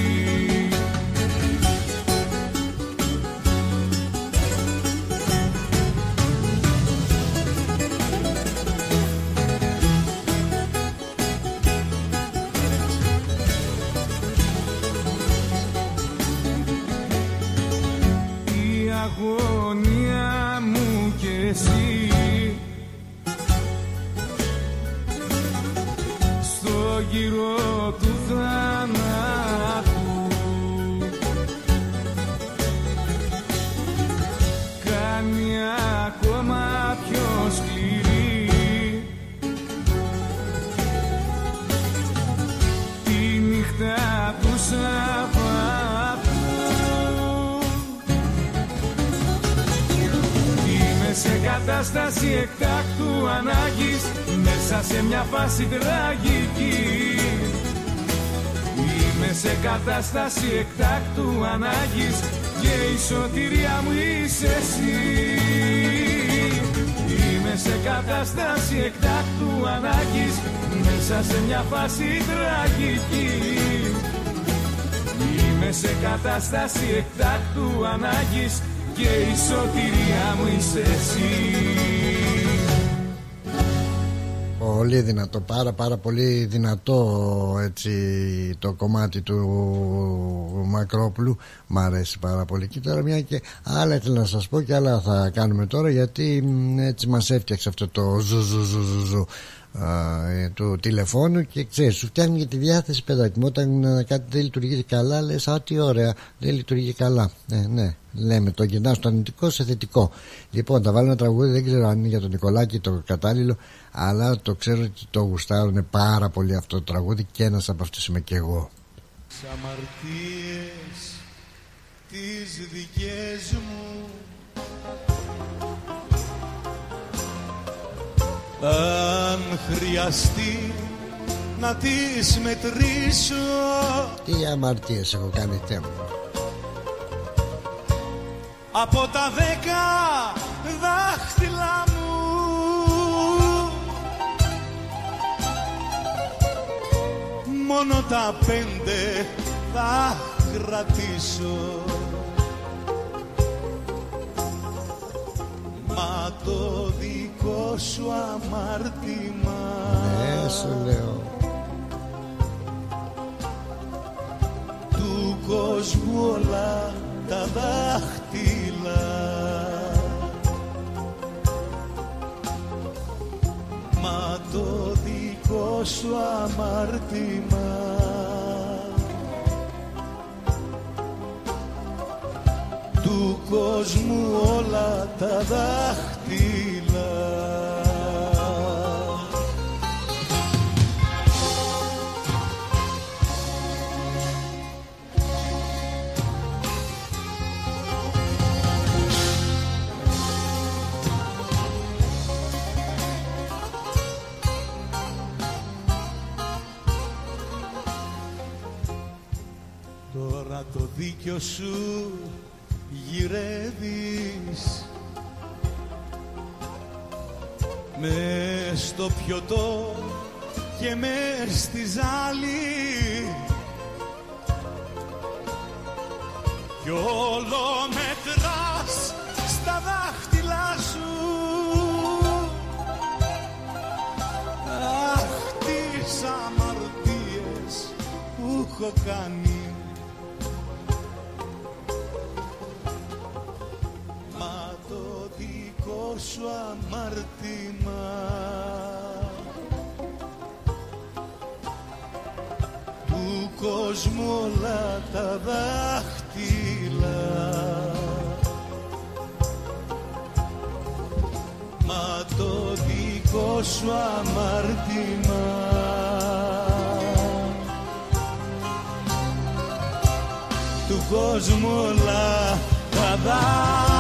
Κατάσταση εκτάκτου ανάγκης Μέσα σε μια φάση τραγική. Είμαι σε κατάσταση εκτάκτου ανάγκης Και η σωτηρία μου είσαι εσύ. Είμαι σε κατάσταση εκτάκτου ανάγκης Μέσα σε μια φάση τραγική. Είμαι σε κατάσταση εκτάκτου ανάγκης Και η σωτηρία μου είσαι εσύ. Πολύ δυνατό, πάρα πάρα πολύ δυνατό έτσι το κομμάτι του Μακρόπουλου. Μ' αρέσει πάρα πολύ. Και τώρα μια και άλλα ήθελα να σας πω και άλλα θα κάνουμε τώρα Γιατί έτσι μας έφτιαξε αυτό το ζου ζου ζου ζου, ζου. ε, του τηλεφώνου και ξέρεις σου φτιάχνει για τη διάθεση παιδάκι μου. Όταν ε, κάτι δεν λειτουργεί καλά λες α τι ωραία δεν λειτουργεί καλά ε, ναι λέμε το γυρνάω στο αρνητικό σε θετικό. Λοιπόν θα βάλω ένα τραγούδι δεν ξέρω αν είναι για τον Νικολάκη το κατάλληλο αλλά το ξέρω ότι το γουστάρουν πάρα πολύ αυτό το τραγούδι και ένας από αυτούς είμαι και εγώ. Αμαρτίες τις δικές μου αν χρειαστεί να τις μετρήσω. Τι αμαρτίες έχω κάνει θέμα Από τα δέκα δάχτυλα μου. Μόνο τα πέντε θα κρατήσω Μα το δικό σου αμάρτημα. Ναι σου λέω. Του κόσμου όλα τα δάχτυλα. Μα το δικό σου αμάρτημα του κόσμου όλα τα δάχτυλα. Τώρα το δίκιο σου γυρεύεις με στο πιωτό και με στη ζάλη. Κι όλο μετράς στα δάχτυλά σου. Αχ τις αμαρτίες που έχω κάνει δικό σου αμάρτημα. Του κόσμου όλα τα δάχτυλα. Μα το δικό σου αμάρτημα. Του κόσμου όλα τα δάχτυλα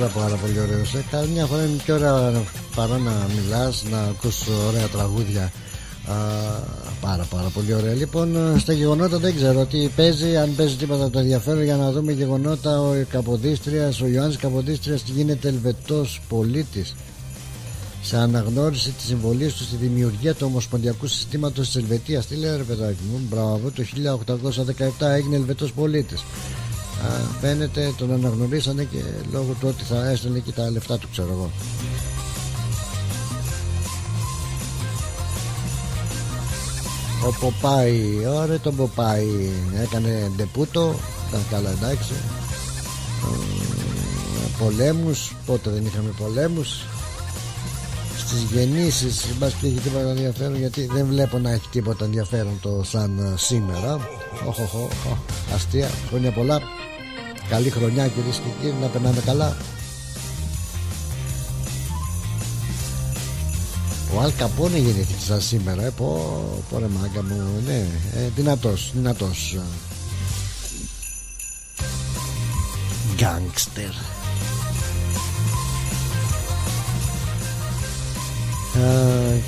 Άρα πάρα πολύ ωραίος. Σε καμιά φορά είναι και ώρα παρά να μιλάς, να ακούς ωραία τραγούδια. Α, πάρα πάρα πολύ ωραία. Λοιπόν, στα γεγονότα δεν ξέρω τι παίζει, αν παίζει τίποτα το ενδιαφέρον για να δούμε γεγονότα. Ο Καποδίστριας, ο Ιωάννης Καποδίστριας γίνεται Ελβετός πολίτης σε αναγνώριση της συμβολής του στη δημιουργία του Ομοσπονδιακού Συστήματος της Ελβετίας. Τι λέει ρε παιδάκι μου, μπράβο, το 1817 έγινε Ελβετός πολίτης. Φαίνεται τον αναγνωρίσανε και λόγω του ότι θα έστελνε και τα λεφτά του, ξέρω εγώ. Ο Ποπάη, ωραία τον Ποπάη έκανε ντεπούτο, ήταν καλά εντάξει. Ε, πολέμους, πότε δεν είχαμε πολέμους στις γεννήσεις μπας και έχει τίποτα ενδιαφέρον γιατί δεν βλέπω να έχει τίποτα ενδιαφέρον το σαν ε, σήμερα οχ, οχ, οχ, αστεία χρόνια πολλά καλή χρονιά κυρίες και κύριοι να περνάμε καλά. Ο Αλ Καπόνε γεννήθηκε σαν σήμερα ε, πω, πω ρε μάγκα μου ναι, ε, δυνατός, δυνατός. Γκάγκστερ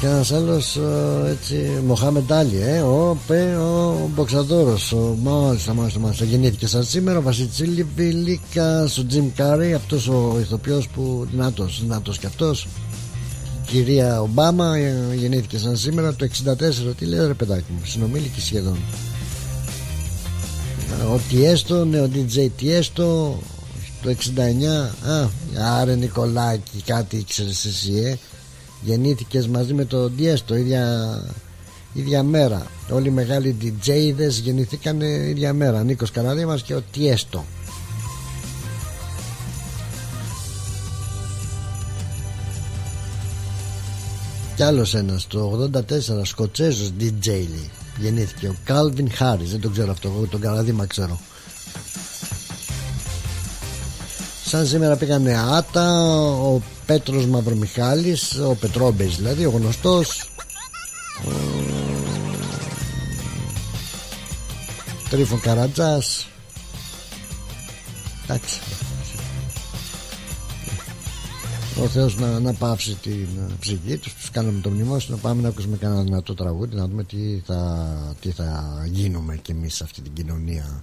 και ένας άλλος ε, έτσι Μοχάμεντ Άλλη ε, ο, πε, ο Μποξαδόρος ο, μάλιστα μάλιστα μάλιστα γεννήθηκε σαν σήμερα ο Βασιτσίλη Βιλίκας ο Τζιμ Κάρι αυτός ο ηθοποιός που δυνατός, δυνατός και αυτός κυρία Ομπάμα ε, γεννήθηκε σαν σήμερα το 64 τι λέει ρε παιδάκι μου συνομήλικη σχεδόν. Ο Τιέστο ναι ο DJ Τιέστο το 69 α, άρε Νικολάκη κάτι ήξερες εσύ ε γεννήθηκες μαζί με το Τιέστο ίδια, ίδια μέρα. Όλοι οι μεγάλοι DJ'δες γεννηθήκαν ίδια μέρα. Νίκος Καραδίμας και ο Τιέστο. Κι άλλος ένας το 84 Σκοτσέζος DJ γεννήθηκε ο Calvin Harris δεν τον ξέρω αυτό εγώ τον Καραδίμα ξέρω σαν σήμερα πήγανε Άτα ο Πέτρος Μαυρομιχάλης ο Πετρόμπες δηλαδή ο γνωστός. Ο... Τρίφων Καρατζάς. Εντάξει. Ο Θεός να, να πάυσει την ψυχή τους τους κάνουμε το μνημόσυνο να πάμε να ακούσουμε κανένα δυνατό τραγούδι να δούμε τι θα, τι θα γίνουμε κι εμείς σε αυτή την κοινωνία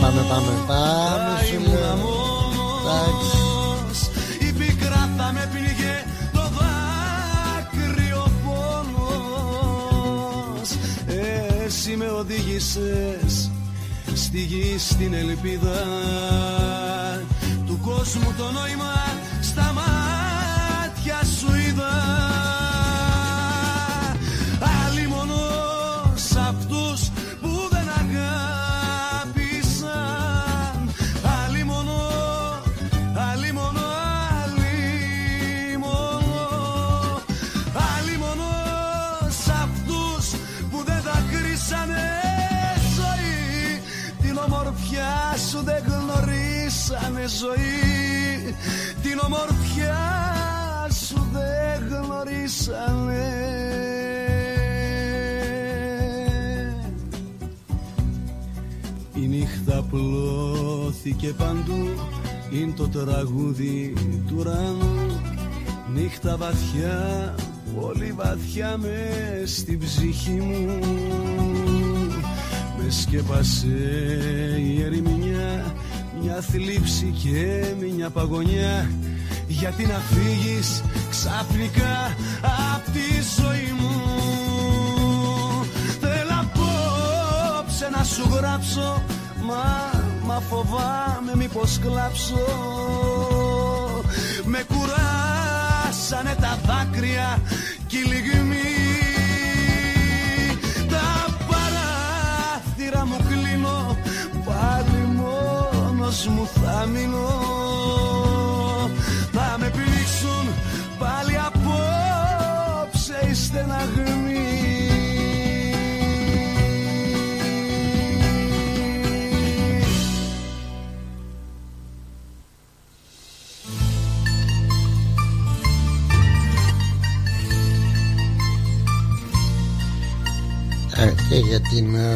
πάμε πάμε πάμε βαθιά, πολύ βαθιά μες στην ψυχή μου. Με σκέπασε η ερημιά Μια θλίψη και μια παγωνιά. Γιατί να φύγεις ξαφνικά απ' τη ζωή μου; Θέλω απόψε να σου γράψω Μα, μα φοβάμαι μήπως κλάψω. Με κουράσανε τα δάκρυα. Κι η λιγμή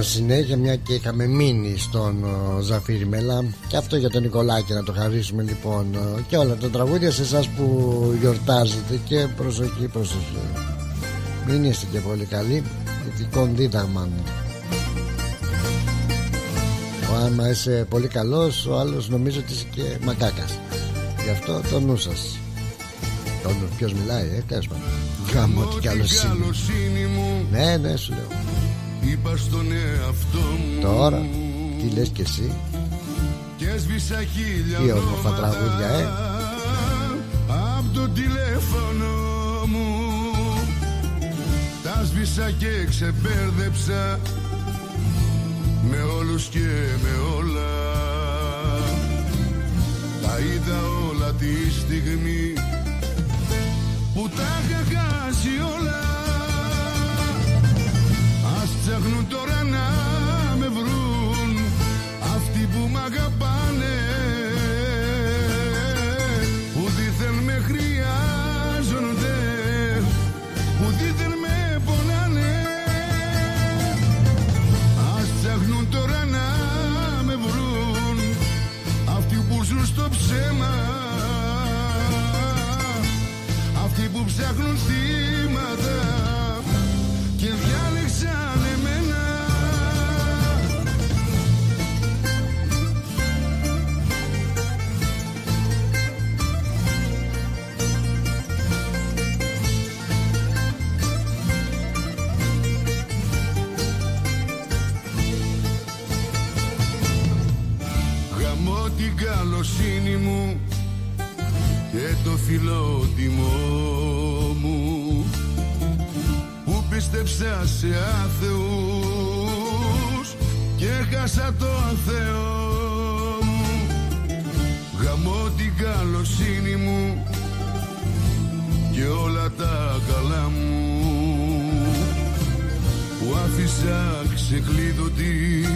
συνέχεια μια και είχαμε μείνει στον ε, Ζαφύρι Μελά και αυτό για τον Νικολάκη να το χαρίσουμε λοιπόν ε, και όλα τα τραγούδια σε εσάς που γιορτάζετε. Και προσοχή προσοχή. Μην είστε και πολύ καλοί. Ειδικών δίδαγμα ο άμα είσαι πολύ καλός ο άλλος νομίζω ότι είσαι και μακάκας. Γι' αυτό το νου σας. Το νου, ποιος μιλάει ε, τέλος πάντων. Γάμο τι καλοσύνη μου. Ναι ναι σου λέω Είπα στον εαυτό μου. Τώρα τι λες και εσύ; Και έσβησα χίλια Τι όμορφα τραγούδια ε. Απ' το τηλέφωνο μου. Τα σβήσα και ξεπέρδεψα. Με όλους και με όλα. Τα είδα όλα τη στιγμή. Που τα είχα χάσει όλα. Ας ψάχνουν τώρα να με βρουν Αυτοί που μ' αγαπάνε. Που δίθεν με χρειάζονται Που δίθεν με πονάνε. Ας ψάχνουν τώρα να με βρουν Αυτοί που ζουν στο ψέμα. Αυτοί που ψάχνουν θύματα καλοσύνη μου και το φιλότιμό μου που πίστεψα σε άθεους και χάσα το Θεό μου. Γαμώ την καλοσύνη μου και όλα τα καλά μου που άφησα ξεκλείδωτη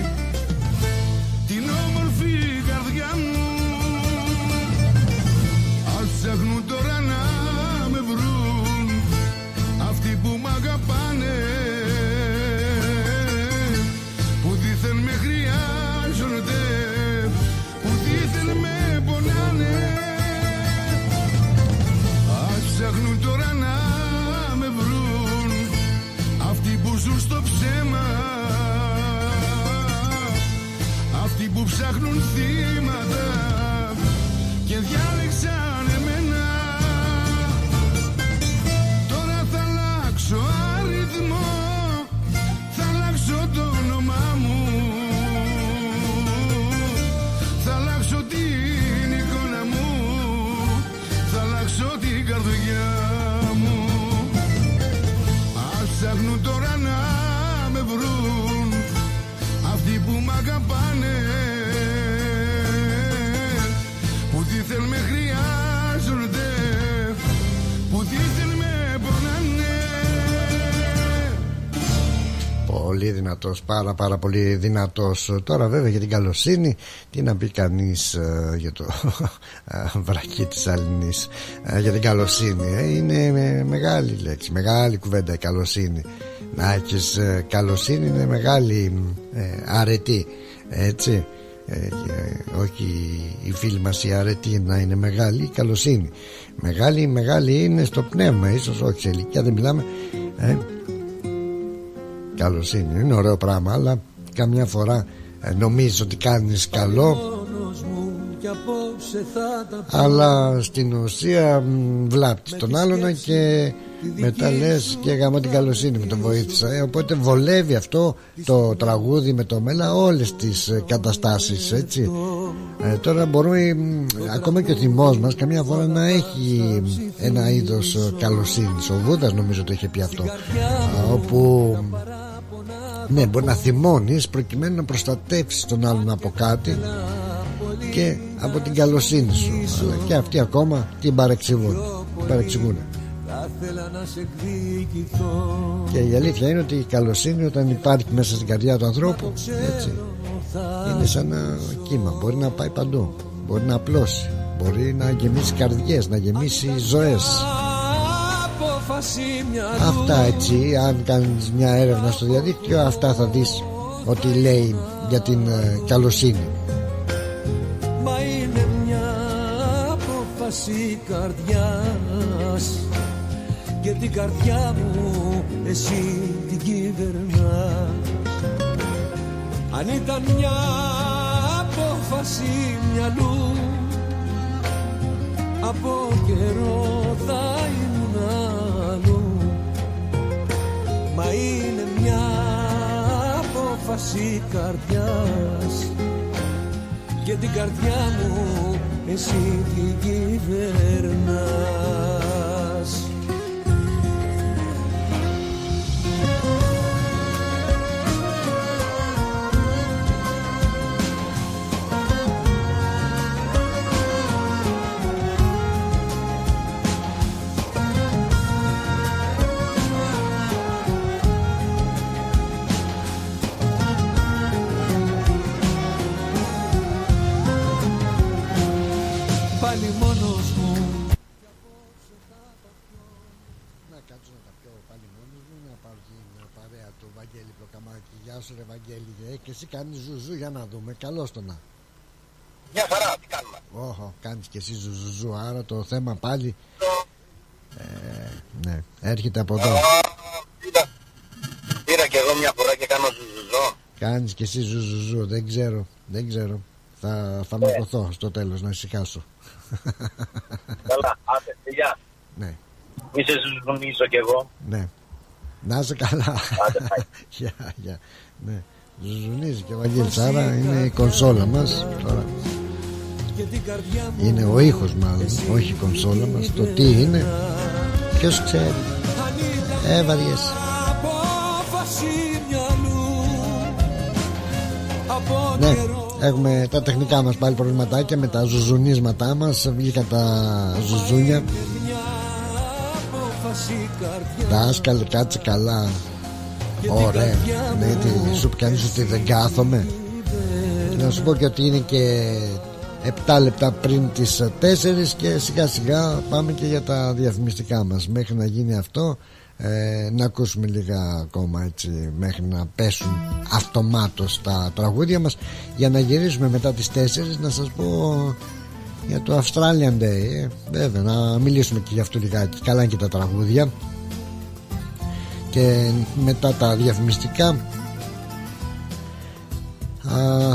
ψάχνουν θύματα και διάλεξαν δυνατός, πάρα πάρα πολύ δυνατός. Τώρα βέβαια για την καλοσύνη Τι να πει κανείς ε, για το ε, βρακί της Αλληνής ε, Για την καλοσύνη ε, Είναι με- μεγάλη λέξη Μεγάλη κουβέντα η καλοσύνη. Να έχεις ε, καλοσύνη είναι μεγάλη ε, αρετή έτσι. Ε, όχι η φίλη μας η αρετή να είναι μεγάλη η καλοσύνη. Μεγάλη μεγάλη είναι στο πνεύμα ίσως όχι σε ηλικία δεν μιλάμε ε, καλοσύνη είναι. Ωραίο πράγμα αλλά καμιά φορά ε, νομίζεις ότι κάνεις καλό. Αλλά στην ουσία βλάπτεις τον άλλον και μετά λες και γαμώ την καλοσύνη με τον βοήθησα. Ε, οπότε βολεύει αυτό το τραγούδι με το μέλα όλες τις ε, καταστάσεις έτσι. ε, τώρα μπορούμε ακόμα και ο θυμός μας καμιά φορά να έχει ένα είδος ε, καλοσύνης. Ο Βούδας νομίζω το είχε πει αυτό. Όπου ναι μπορεί να θυμώνεις προκειμένου να προστατεύσεις τον άλλον από κάτι και από την καλοσύνη σου. Αλλά και αυτοί ακόμα την παρεξηγούν, παρεξηγούν. Και η αλήθεια είναι ότι η καλοσύνη όταν υπάρχει μέσα στην καρδιά του ανθρώπου έτσι, είναι σαν ένα κύμα. Μπορεί να πάει παντού μπορεί να απλώσει μπορεί να γεμίσει καρδιές να γεμίσει ζωές αυτά έτσι αν κάνεις μια έρευνα στο διαδίκτυο αυτά θα δεις ότι λέει για την ε, καλοσύνη. Απόφαση καρδιάς. Και την καρδιά μου εσύ την κυβερνάς. Αν ήταν μια απόφαση μυαλού από καιρό θα μα είναι μια απόφαση καρδιάς. Και την καρδιά μου εσύ την κυβερνάς και εσύ κάνεις ζουζού για να δούμε. Καλώς το να. Μια χαρά τι κάνουμε. Όχο κάνεις και εσύ ζουζού Άρα το θέμα πάλι ε, Ναι έρχεται από εδώ. Πήρα, πήρα και εγώ μια φορά και κάνω ζουζουζό. Κάνεις και εσύ ζουζουζού Δεν ξέρω Δεν ξέρω. Θα, θα με ποθώ στο τέλος να ησυχάσω. Καλά άντε γεια. Ναι. Μη σε ζουζουνίσω κι εγώ. Ναι να είσαι καλά. Άντε, Γεια, γεια. Ναι. Ζουζουνίζει και ο Βαγγέλης. Άρα είναι η κονσόλα μας. Τώρα είναι ο ήχος μάλλον όχι η κονσόλα μας. Το τι είναι ποιος ξέρει. Ε βαριές ναι έχουμε τα τεχνικά μας πάλι προβληματάκια με τα ζουζουνίσματά μας. Βγήκαν τα ζουζούνια δάσκαλε κάτσε καλά. Ωραία. Ναι τι σου πιάνεις ότι δεν κάθομαι; Να σου πω και ότι είναι και 7 λεπτά πριν τις 4 και σιγά σιγά πάμε και για τα διαφημιστικά μας. Μέχρι να γίνει αυτό ε, να ακούσουμε λίγα ακόμα έτσι μέχρι να πέσουν αυτομάτως τα τραγούδια μας. Για να γυρίσουμε μετά τις 4 να σας πω για το Australian Day ε, βέβαια να μιλήσουμε και για αυτό λιγάκι. Καλά και τα τραγούδια. Και μετά τα διαφημιστικά α,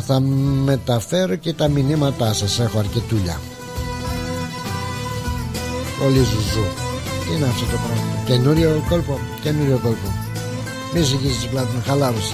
θα μεταφέρω και τα μηνύματά σας. Έχω αρκετούλια. Πολύ ζουζού. Τι είναι αυτό το πράγμα; Καινούριο κόλπο καινούριο κόλπο. Μη ζυγίζεις πλάτη με χαλάρωση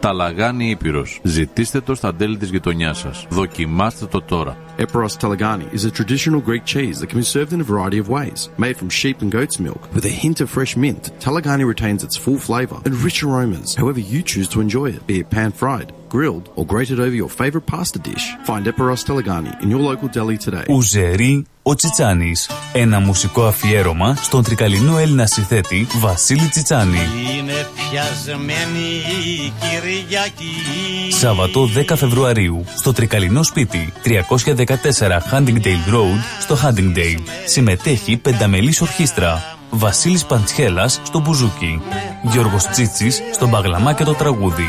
Ταλαγάνι Ήπειρος. Ζητήστε το στα τέλη της γειτονιάς σας. Δοκιμάστε το τώρα. Eperos Talagani is a traditional Greek cheese that can be served in a variety of ways. Made from sheep and goat's milk with a hint of fresh mint, Talagani retains its full flavour and rich aromas, however you choose to enjoy it, be it pan-fried, grilled, or grated over your favourite pasta dish. Find Eperos Talagani in your local deli today. Ουζερί ο Τσιτσάνης. Ένα μουσικό αφιέρωμα στον τρικαλινό Έλληνα συνθέτη Βασίλη Τσιτσάνη. Είναι πιασμένη η Κυριακή. Σάββατο 10 Φεβρουαρίου στο τρικαλινό σπίτι 314 Huntingdale Road στο Huntingdale. Συμμετέχει πενταμελής ορχήστρα. Βασίλης Παντσχέλας στο μπουζούκι. Γιώργος Τσίτσης στο μπαγλαμά και το τραγούδι.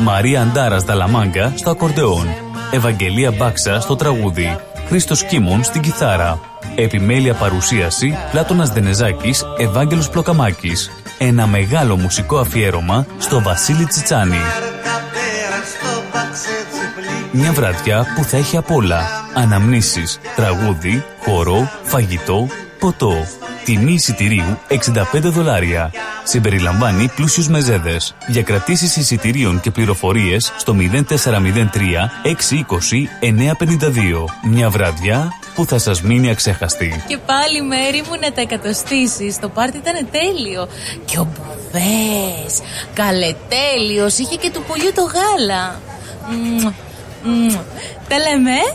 Μαρία Αντάρας Δαλαμάγκα στο ακορντεόν. Ευαγγελία Μπάξα στο τραγούδι. Χρήστος Κίμων στην κιθάρα. Επιμέλεια παρουσίαση Πλάτωνας Δενεζάκης, Ευάγγελος Πλοκαμάκης. Ένα μεγάλο μουσικό αφιέρωμα στο Βασίλη Τσιτσάνη. Μια βραδιά που θα έχει απ' όλα. Αναμνήσεις, τραγούδι, χορό, φαγητό, ποτό. Τιμή εισιτηρίου 65 δολάρια. Συμπεριλαμβάνει πλούσιους μεζέδες. Για κρατήσεις εισιτηρίων και πληροφορίες στο 0403 620 952. Μια βραδιά που θα σας μείνει αξέχαστη. Και πάλι μέρη μου να τα εκατοστήσεις. Το πάρτι ήταν τέλειο. Και ο Μπουβές, καλετέλειος, είχε και του πολιού το γάλα. Μμμ, μμμ. Τα λέμε, ε;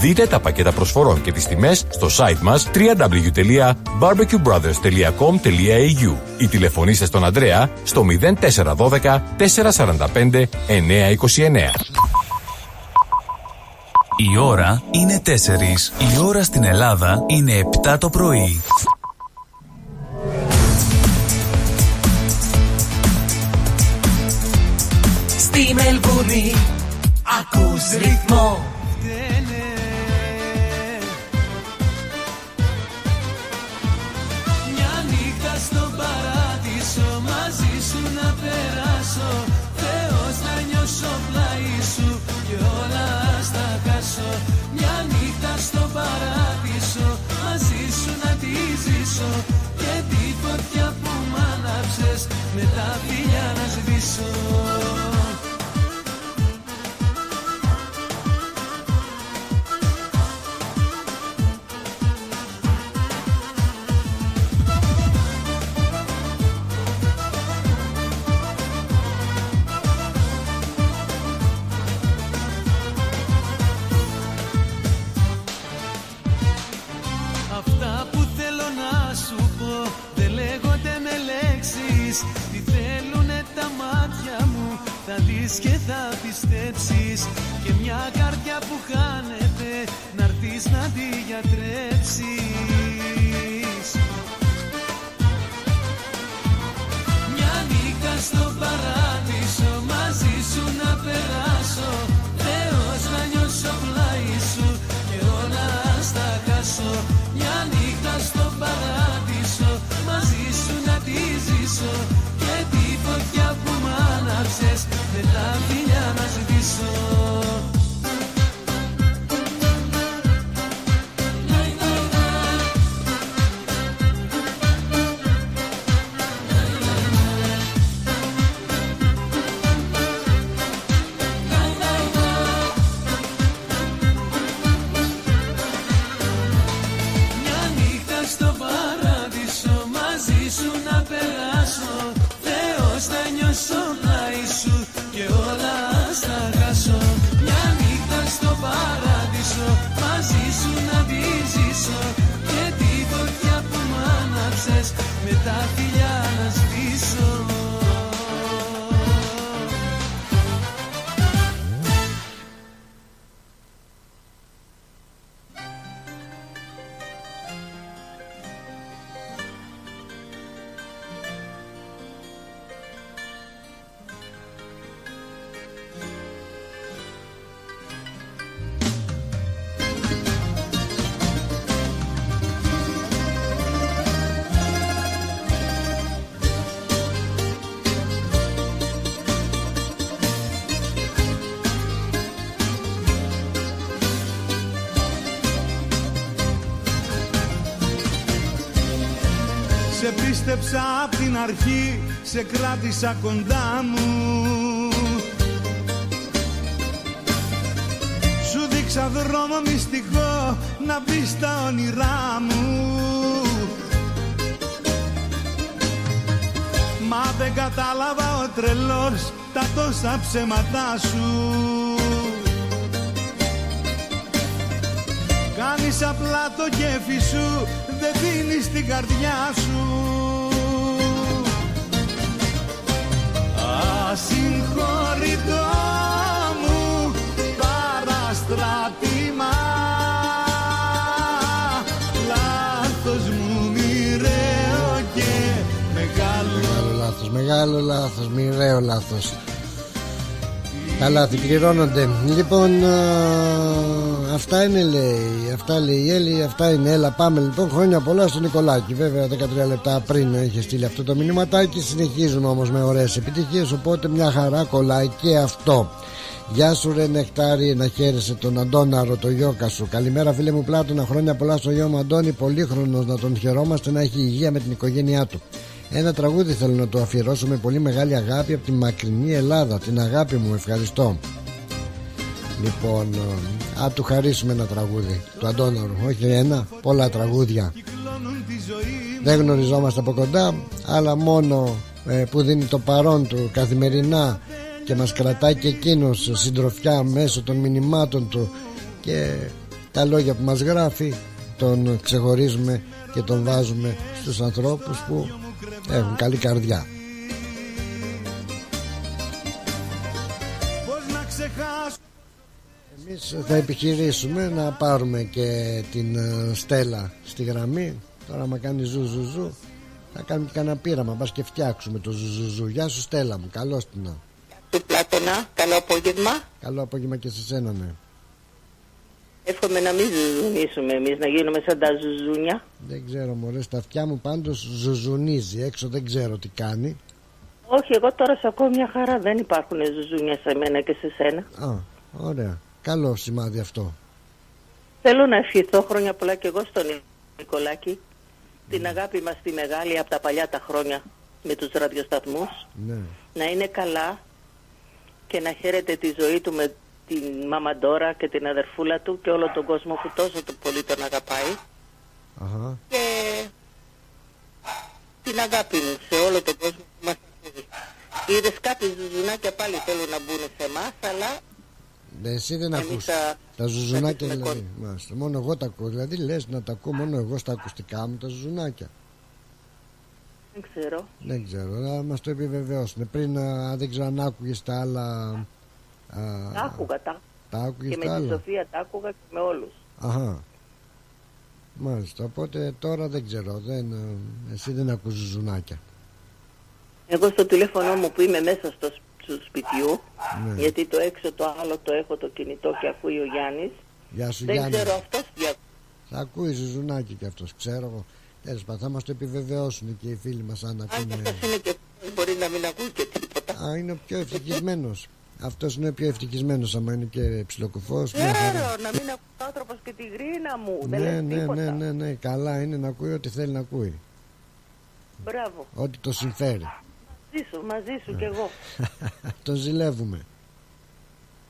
Δείτε τα πακέτα προσφορών και τις τιμές στο site μας www.barbecuebrothers.com.au ή τηλεφωνήστε στον Ανδρέα στο 0412 445 929. Η ώρα είναι 4. Η ώρα στην Ελλάδα είναι 7 το πρωί. Στη Μελβούνι ακούς ρυθμό περάσω Θεός να νιώσω πλάι σου και όλα στα χάσω. Μια νύχτα στο παράδεισο μαζί σου να τη ζήσω. Και τη φωτιά που μ' άναψες με τα φιλιά να σβήσω λέξεις Τι θέλουνε τα μάτια μου θα δεις και θα πιστέψεις. Και μια καρδιά που χάνεται να έρθεις να τη γιατρέψεις. Μια νύχτα στο παράδεισο μαζί σου να περάσω. Θεός να νιώσω πλάι ζήσω Και τη φωτιά που μ' άναψες. Με τα φιλιά να σβήσω ζήσω Και τη φωτιά που μ' άναψες με τα φιλιά να πίστεψα απ' την αρχή, σε κράτησα κοντά μου. Σου δείξα δρόμο μυστικό να μπεις στα όνειρά μου. Μα δεν κατάλαβα ο τρελός τα τόσα ψέματά σου. Κάνεις απλά το κέφι σου, δεν δίνεις την καρδιά σου μεγάλο λάθος, μοιραίο λάθος. Τα λάθη πληρώνονται. Λοιπόν, α, αυτά είναι λέει. Αυτά λέει η Έλλη, αυτά είναι. Έλα, πάμε λοιπόν. Χρόνια πολλά στον Νικολάκη. Βέβαια, 13 λεπτά πριν είχε στείλει αυτό το μηνυματάκι. Συνεχίζουμε όμως με ωραίες επιτυχίες. Οπότε μια χαρά κολλάει και αυτό. Γεια σου ρε Νεκτάρι, να χαίρεσαι τον Αντώναρο, το γιώκα σου. Καλημέρα φίλε μου Πλάτωνα, χρόνια πολλά στο γιο μου Αντώνη. Πολύχρονος να τον χαιρόμαστε να έχει υγεία με την οικογένειά του. Ένα τραγούδι θέλω να το αφιερώσω με πολύ μεγάλη αγάπη από τη μακρινή Ελλάδα. Την αγάπη μου, ευχαριστώ. Λοιπόν, ε, α του χαρίσουμε ένα τραγούδι του Αντώναρου. Όχι ένα, πολλά τραγούδια. Δεν γνωριζόμαστε από κοντά, αλλά μόνο ε, που δίνει το παρόν του καθημερινά και μας κρατάει και εκείνος συντροφιά μέσω των μηνυμάτων του και τα λόγια που μας γράφει τον ξεχωρίζουμε και τον βάζουμε στους ανθρώπους που έχουν καλή καρδιά Εμείς θα επιχειρήσουμε να πάρουμε και την ε, Στέλλα στη γραμμή Τώρα μα κάνει ζου ζου ζου Θα κάνουμε και κανένα πείραμα Πας και φτιάξουμε το ζου ζου ζου Γεια σου Στέλλα μου Καλώς την να. του Πλάτωνα. Καλό απόγευμα. Καλό απόγευμα και σε σένα ναι Εύχομαι να μην ζουζουνίσουμε εμείς, να γίνουμε σαν τα ζουζούνια. Δεν ξέρω μωρέ στα αυτιά μου πάντως ζουζουνίζει Έξω δεν ξέρω τι κάνει Όχι, εγώ τώρα σε ακούω μια χαρά. Δεν υπάρχουν ζουζούνια σε μένα και σε σένα. Α, ωραία Καλό σημάδι αυτό Θέλω να ευχηθώ χρόνια πολλά και εγώ στον Νικολάκη. Την αγάπη μας τη μεγάλη από τα παλιά τα χρόνια με τους ραδιοσταθμούς. Ναι Να είναι καλά και να χαίρεται τη ζωή του με την μαμαντόρα και την αδερφούλα του και όλο τον κόσμο που τόσο το πολύ τον αγαπάει. Αχα. Και την αγάπη μου σε όλο τον κόσμο που μας ακούει. Είδες κάποιοι ζουζουνάκια πάλι θέλουν να μπουν σε εμάς, αλλά Ναι, εσύ δεν Εμείς ακούς θα- Τα ζουζουνάκια δηλαδή μάλιστα. Μόνο εγώ τα ακούω Δηλαδή λες να τα ακούω μόνο εγώ στα ακουστικά μου Τα ζουζουνάκια δεν ξέρω. Δεν ξέρω Να μας το επιβεβαιώσουν Πριν α, δεν ξέρω αν άκουγες τα άλλα α, Τα άκουγα τα. Τα άκουγες Και με τα τη άλλα Σοφία τα άκουγα και με όλους. Αχα Μάλιστα Οπότε τώρα δεν ξέρω δεν, α, Εσύ δεν ακούς ζουζουνάκια Εγώ στο τηλέφωνο μου που είμαι μέσα στο, σ- του σπιτιού, Ναι. γιατί το έξω το άλλο το έχω το κινητό και ακούει ο Γιάννης, Γεια σου δεν Γιάννη ξέρω αυτός τι ακού- Θα ακούει ζουζουνάκι κι αυτός Ξέρω εγώ Τέλος πάντων θα μας το επιβεβαιώσουν και οι φίλοι μας αν Αν και ακούνε αυτός είναι και μπορεί να μην ακούει και τίποτα. Α, είναι ο πιο ευτυχισμένος Αυτός είναι ο πιο ευτυχισμένος άμα είναι και ψιλοκουφός μια χαρά. Ξέρω, να μην ακούει ο άνθρωπος και τη γρίνα μου. δεν Ναι, λέει ναι, τίποτα. ναι, ναι, ναι, καλά είναι να ακούει ό,τι θέλει να ακούει Μπράβο. Ό,τι το συμφέρει Μαζί σου, μαζί σου κι εγώ. Τον ζηλεύουμε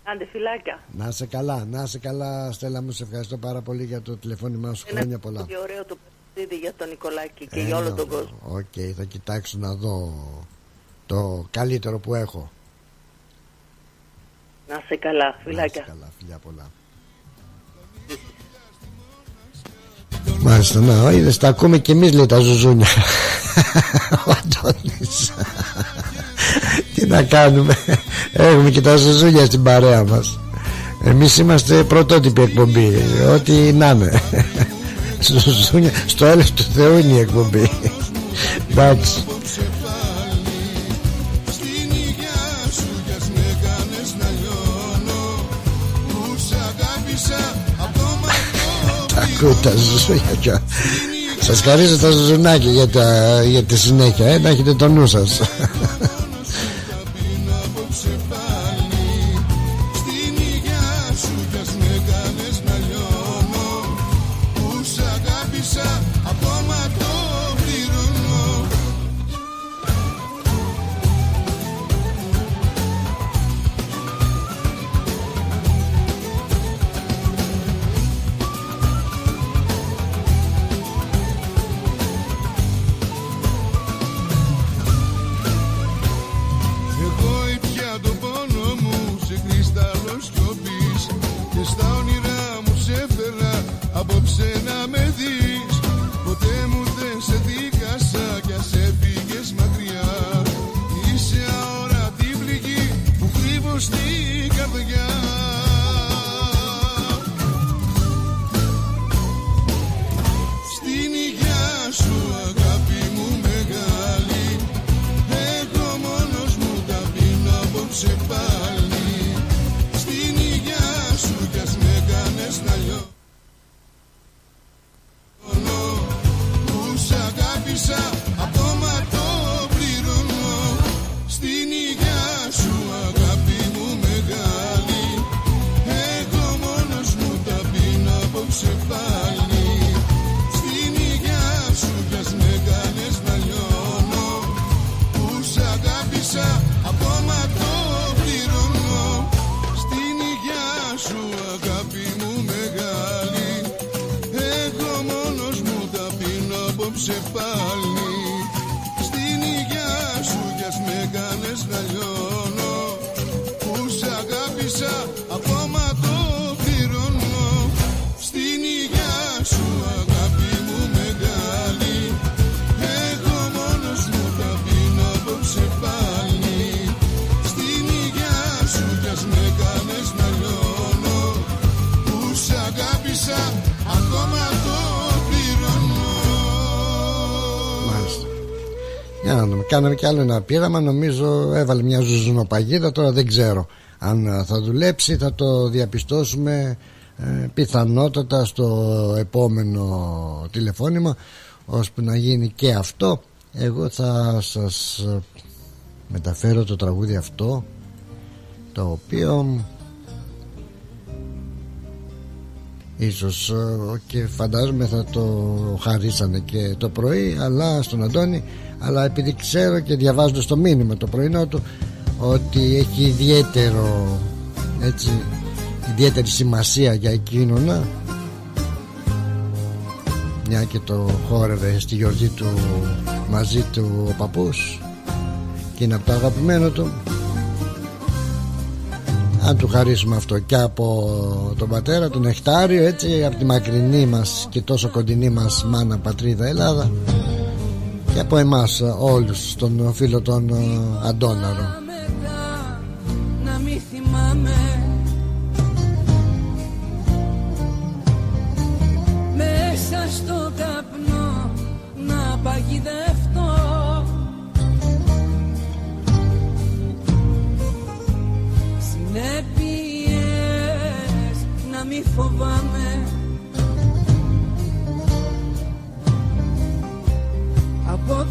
Άντε φιλάκια. Να είσαι καλά, να είσαι καλά Στέλλα μου, σε ευχαριστώ πάρα πολύ για το τηλεφώνημά σου Ένα Χρόνια πολλά Και ωραίο το ταξίδι για τον Νικολάκη και για όλο τον κόσμο. Οκ, θα κοιτάξω να δω το καλύτερο που έχω. Να σε καλά, φιλάκια. Να σε καλά, φιλιά πολλά. Μάλιστα, να, είδες, τα ακούμε και εμείς λέει τα ζουζούνια. Ο Αντώνης. Τι να κάνουμε. Έχουμε και τα ζουζούνια στην παρέα μας. Εμείς είμαστε πρωτότυπη εκπομπή Ό,τι να είναι. Ζουζούνια Στο έλεος του Θεού είναι η εκπομπή. Εντάξει τα ζουζούνια Σας χαρίζω τα ζουζουνάκια για, τα, για τη συνέχεια ε, Να έχετε το νου σας κάναμε κι άλλο ένα πείραμα νομίζω έβαλε μια ζουζουνοπαγίδα τώρα δεν ξέρω αν θα δουλέψει θα το διαπιστώσουμε ε, πιθανότατα στο επόμενο τηλεφώνημα ώσπου να γίνει και αυτό. Εγώ θα σας μεταφέρω το τραγούδι αυτό το οποίο ίσως ε, και φαντάζομαι θα το χαρίσανε και το πρωί αλλά στον Αντώνη αλλά επειδή ξέρω και διαβάζω στο μήνυμα το πρωινό του ότι έχει ιδιαίτερο έτσι ιδιαίτερη σημασία για εκείνον μια και το χόρευε στη γιορτή του μαζί του ο παππούς και είναι από το αγαπημένο του αν του χαρίσουμε αυτό και από τον πατέρα του Νεκτάριο έτσι από τη μακρινή μας και τόσο κοντινή μας μάνα πατρίδα Ελλάδα και από εμάς όλους τον φίλο τον ε,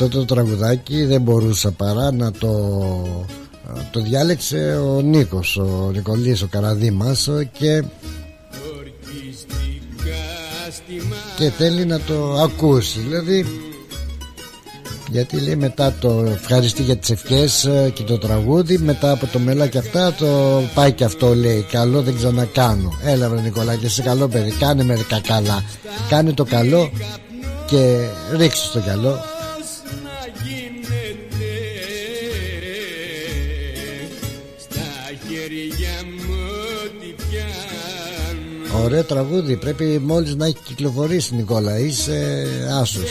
Αυτό το τραγουδάκι δεν μπορούσα παρά να το το διάλεξε ο Νίκος ο Νικολής ο Καραδίμας και και θέλει να το ακούσει. Δηλαδή γιατί λέει μετά το ευχαριστεί για τις ευχές ε, και το τραγούδι μετά από το μελά και αυτά το πάει και αυτό λέει καλό δεν ξανακάνω. Έλα βρε Νικολάκη είσαι καλό παιδί κάνε μερικά καλά κάνε το καλό και ρίξε το καλό Ωραίο τραγούδι. Πρέπει μόλις να έχει κυκλοφορήσει Νικόλα. Είσαι άσος.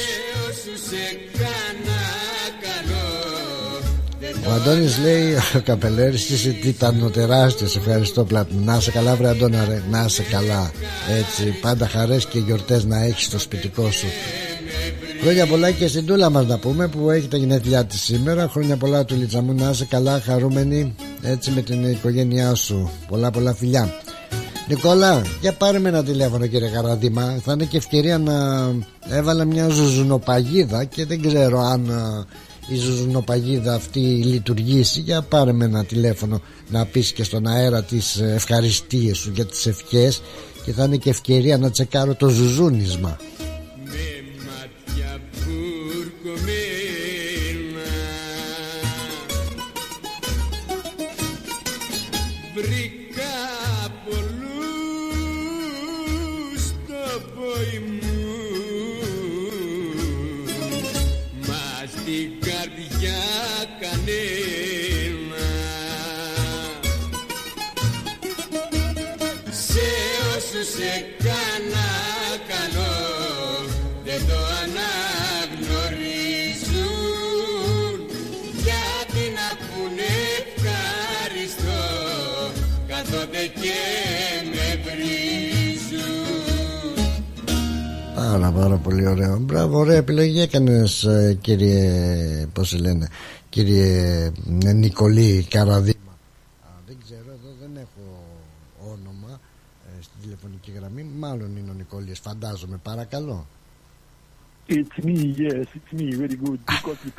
Όσου σε κάνα καλό Ο Αντώνης λέει Ο Καπελέρης είσαι τίτανο τεράστιος Ευχαριστώ πλάτη Να είσαι καλά βρε Αντώνα ρε. Να είσαι καλά. Έτσι πάντα χαρές και γιορτές να έχεις στο σπιτικό σου Χρόνια πολλά και στην Τούλα μας να πούμε που έχει τα γενέθλιά της σήμερα. Χρόνια πολλά του Λιτσαμού να είσαι καλά χαρούμενη. Έτσι με την οικογένειά σου. Πολλά πολλά φιλιά Νικόλα, για πάρε με ένα τηλέφωνο κύριε Καραδίμα Θα είναι και ευκαιρία να έβαλα μια ζουζουνοπαγίδα Και δεν ξέρω αν α, η ζουζουνοπαγίδα αυτή λειτουργήσει. Για πάρε με ένα τηλέφωνο να πεις και στον αέρα τις ευχαριστίες σου για τις ευχές Και θα είναι και ευκαιρία να τσεκάρω το ζουζούνισμα Πάρα πάρα πολύ ωραίο. Μπράβο ωραία επιλογή έκανες ε, κύριε Πώς σε λένε Κύριε ε, Νικολή Καραδίμα. Α, Δεν ξέρω εδώ δεν έχω όνομα ε, Στην τηλεφωνική γραμμή. Μάλλον είναι ο Νικολής φαντάζομαι παρακαλώ. It's me, yes, it's me, very good. You got it.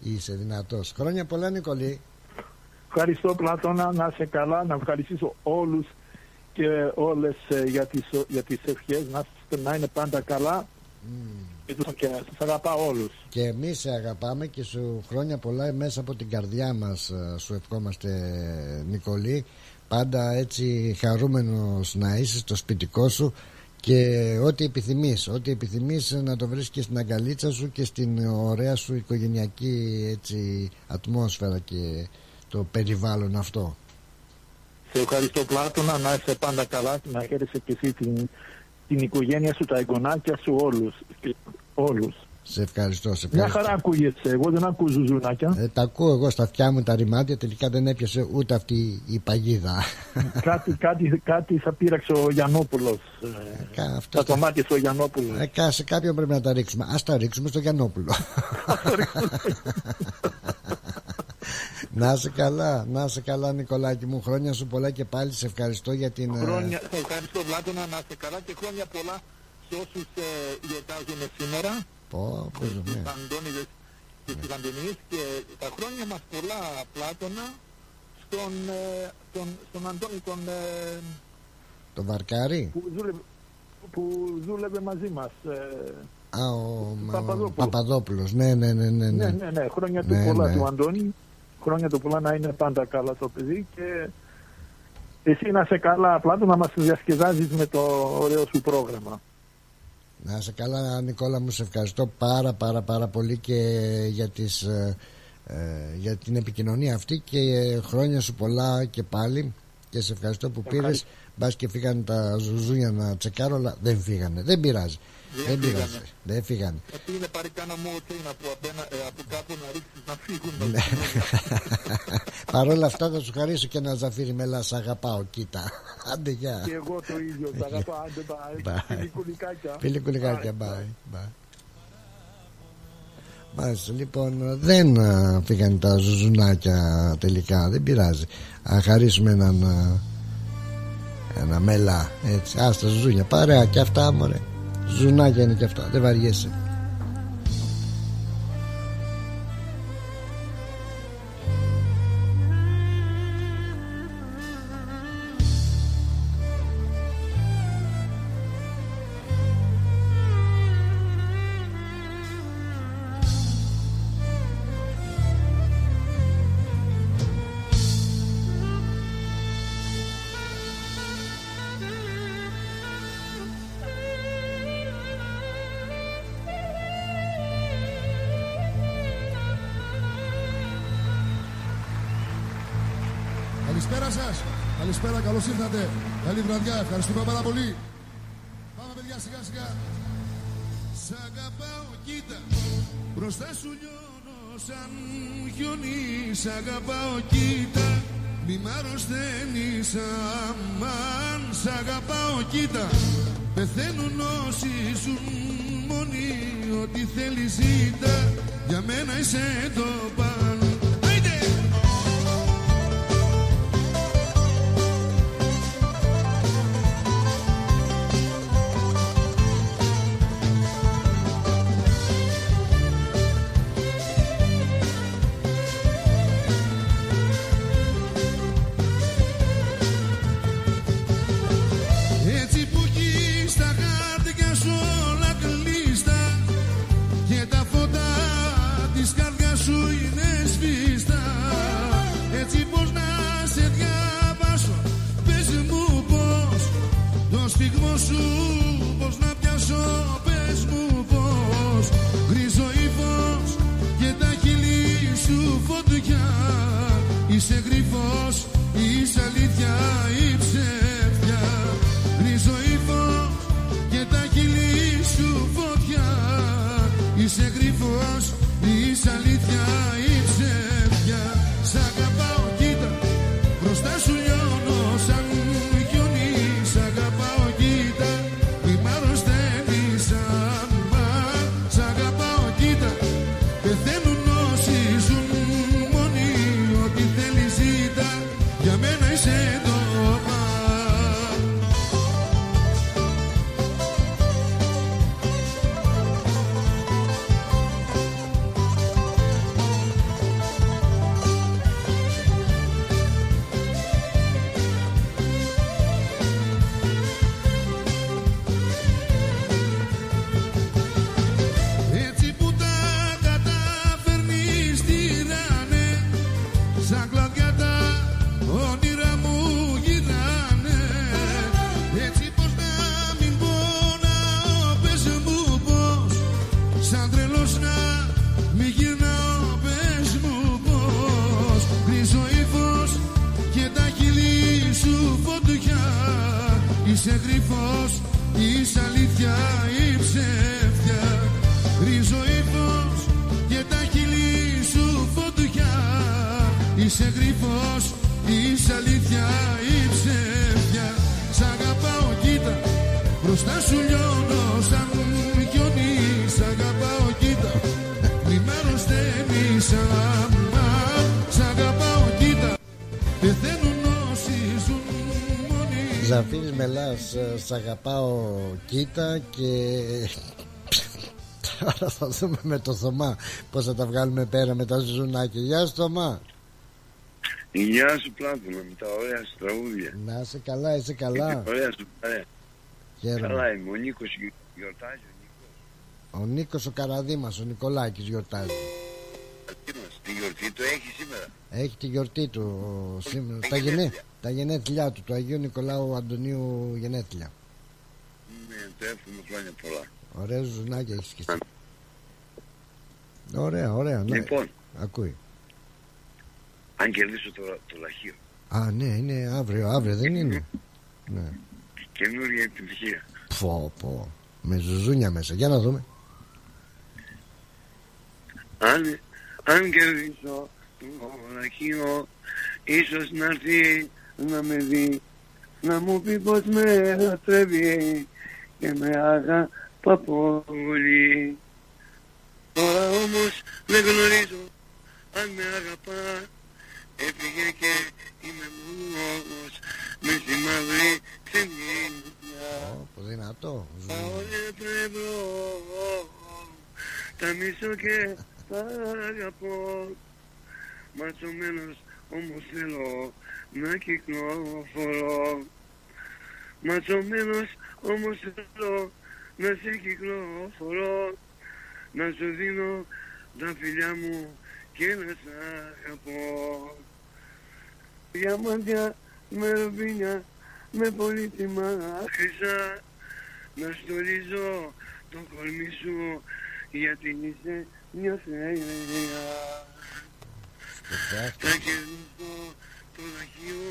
Είσαι δυνατός. Χρόνια πολλά Νικολή Ευχαριστώ Πλατώνα, να είσαι καλά, να ευχαριστήσω όλους και όλες ε, για τις, για τις ευχές, να, είστε- να είναι πάντα καλά. Και, τους, και σας αγαπάω όλους. Και εμείς σε αγαπάμε και σου χρόνια πολλά μέσα από την καρδιά μας ε, σου ευχόμαστε Νικολή. Πάντα έτσι χαρούμενος να είσαι στο σπιτικό σου και ό,τι επιθυμείς. Ό,τι επιθυμείς να το βρίσκεις στην αγκαλίτσα σου και στην ωραία σου οικογενειακή έτσι ατμόσφαιρα και το περιβάλλον αυτό Σε ευχαριστώ Πλάτωνα, να είσαι πάντα καλά και να χαίρεσαι και εσύ την, την οικογένεια σου, τα εγγονάκια σου, όλους. Και, όλους. Σε ευχαριστώ, σε Μια ευχαριστώ. χαρά ακούγεται. Εγώ δεν ακούω ζουζουνάκια. Ε, τα ακούω εγώ στα αυτιά μου τα ρημάτια, τελικά δεν έπιασε ούτε αυτή η παγίδα. κάτι, κάτι, κάτι θα πείραξε ο Γιαννόπουλος. Κα- αυτό Τα κομμάτια στο Γιαννόπουλο. Ε, κα- σε κάποιον πρέπει να τα ρίξουμε. Α τα ρίξουμε στο Γιαννόπουλο. να σε καλά, να σε καλά Νικολάκη μου. Χρόνια σου πολλά και πάλι σε ευχαριστώ για την. ε, Χρόνια, σε ευχαριστώ Βλάτωνα, να είστε καλά και χρόνια πολλά σε όσους ε, γιορτάζουν σήμερα. Πω, πω, Στους ναι. Αντώνιδες και στους Αντωνίες και τα χρόνια μας πολλά Πλάτωνα στον, ε, τον, στον Αντώνη τον, ε, Το βαρκάρι. που, δούλευε, που δούλευε μαζί μας. Ε, Α, ο Παπαδόπουλος. Παπαδόπουλος. Ναι, ναι, ναι, ναι. ναι, ναι. ναι, ναι, χρόνια του Ναι, πολλά ναι. του Αντώνη. Χρόνια του πολλά να είναι πάντα καλά το παιδί και εσύ να είσαι καλά απλά του να μας διασκεδάζεις με το ωραίο σου πρόγραμμα. Να είσαι καλά Νικόλα μου σε ευχαριστώ πάρα πάρα πάρα πολύ και για, τις, ε, ε, για την επικοινωνία αυτή και ε, χρόνια σου πολλά και πάλι και σε ευχαριστώ που πήρες. μπας και φύγανε τα ζουζούνια να τσεκάρω αλλά δεν φύγανε, δεν πειράζει δεν, πειράζει, δεν φύγανε Γιατί είναι πάρει κάνα μου τσίνα από, απένα, ε, από κάπου να ρίξεις να φύγουν. Ναι. Παρ' όλα αυτά θα σου χαρίσω και ένα ζαφύρι μελά σ' αγαπάω κοίτα άντε γεια Και εγώ το ίδιο, τα αγαπάω, άντε Bye. bye. Φιλικουλικάκια. Φιλικουλικάκια, bye. bye. Μάλιστα, λοιπόν, δεν α, φύγανε τα ζουζουνάκια τελικά, δεν πειράζει. Α χαρίσουμε έναν α, ένα μέλα, έτσι. Α, τα ζουζούνια, παρέα και αυτά, μωρέ. Ζουνάκια είναι και αυτά, δεν βαριέσαι. Καλησπέρα, καλώς ήρθατε. Καλή βραδιά. Ευχαριστούμε πάρα πολύ. Πάμε, παιδιά, σιγά σιγά. Σ' αγαπάω, κοίτα. Μπροστά σου λιώνω σαν χιόνι. Σ' αγαπάω, κοίτα. Μη μ' αρρωσταίνεις αμάν. Σ' αγαπάω, κοίτα. Πεθαίνουν όσοι ζουν μόνοι. Ό,τι θέλεις ζήτα. Για μένα είσαι το πάνω. Το σφιγμό σου πως να πιάσω Πες μου πως Γκρίζο ύφος και τα χείλη σου φωτιά. Είσαι γρήφος, είσαι αλήθεια ή ψεύδια Γκρίζο ύφος και τα χείλη σου φωτιά. Είσαι γρήφος, είσαι αλήθεια ή Ζαφύρης Μελάς ε, Σ' αγαπάω κοίτα και Τώρα θα δούμε με το Θωμά Πώς θα τα βγάλουμε πέρα με τα ζουζουνάκια Γεια σου Θωμά Γεια σου Πλάτωνα με τα ωραία σου τραγούδια. Να είσαι καλά, είσαι καλά Με την ωραία σου παρέα. Χαίρομαι. Καλά είμαι. Ο Νίκος γιου- γιορτάζει. Ο Νίκος ο Καραδίμας, ο Νικολάκης γιορτάζει Τι μας, τη γιορτή του έχει σήμερα. Έχει τη γιορτή του ο, σήμερα τα, γενέ, τα γενέθλιά του Του Αγίου Νικολάου Αντωνίου γενέθλια Ναι, το εύχομαι χρόνια πολλά. Ωραία ζουζουνάκια έχεις και εσύ Ωραία, ωραία ναι. Λοιπόν. Ακούει Αν κερδίσω το, το λαχείο. Α, ναι, είναι αύριο, αύριο δεν είναι. ναι. Καινούρια επιτυχία. Πω, πω. Με ζουζούνια μέσα. Για να δούμε. Αν, αν κερδίσω το λαχείο, ίσως να έρθει να με δει, να μου πει πως με λατρεύει και με αγαπά πολύ. Τώρα όμως δεν γνωρίζω αν με αγαπά, έφυγε και είμαι μόνος με στη μαύρη ξενίδια. Πω, δυνατό. Τα όρια τρεύρω, τα μισώ και τα αγαπώ. Ματσωμένος όμως θέλω να κυκλοφορώ. Ματσωμένος όμως θέλω να σε κυκλοφορώ. Να σου δίνω τα φιλιά μου και να σ' αγαπώ. Διαμάντια με ρουμπίνια με πολύτιμα χρυσά να στολίζω το κορμί σου γιατί είσαι μια θέα. Θα κερδίσω το λαχείο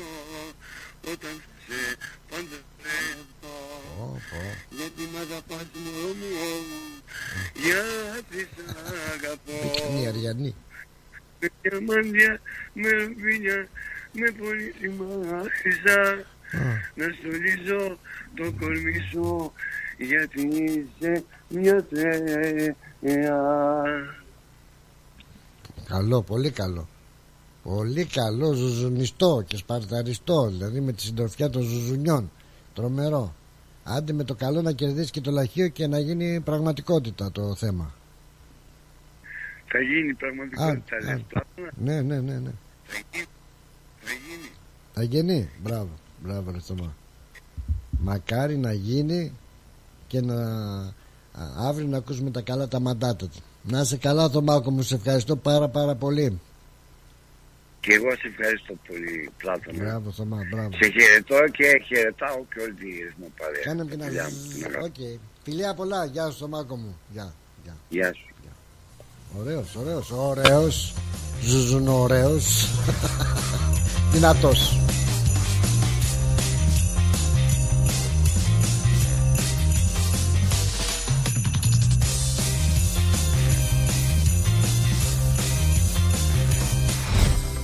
όταν σε παντρεύω γιατί μ' αγαπάς μωρό μου. Γιατί σ' αγαπώ. Πυκνή Αριανή. με διαμάντια, με ρουμπίνια, με πολύτιμα χρυσά να στολίζω το κορμί σου γιατί είσαι μια θέα. Καλό, πολύ καλό. Πολύ καλό, ζουζουνιστό και σπαρταριστό. Δηλαδή με τη συντροφιά των ζουζουνιών. Τρομερό. Άντε με το καλό να κερδίσει και το λαχείο και να γίνει πραγματικότητα το θέμα. Θα γίνει πραγματικότητα, Α, λες, α. Πλάτωνα. Ναι, ναι, ναι, ναι. Θα γίνει. Θα γίνει. Θα γίνει. Μπράβο, μπράβο ρε Θωμά. Μακάρι να γίνει και να α, αύριο να ακούσουμε τα καλά τα μαντάτα του. Να είσαι καλά Θωμάκο μου, σε ευχαριστώ πάρα πάρα πολύ. Και εγώ σε ευχαριστώ πολύ, Πλάτωνα. Μπράβο Θωμά, μπράβο. Σε χαιρετώ και χαιρετάω και όλη τη μου παρέα. Κάνε Τα την φιλιά μου, την αγάπη. αγάπη. Οκ. Φιλιά πολλά, γεια σου Θωμάκο μου. Γεια, γεια. Γεια σου. Ωραίος, ωραίος, ωραίος. Ζουζουν ωραίος. Δυνατός.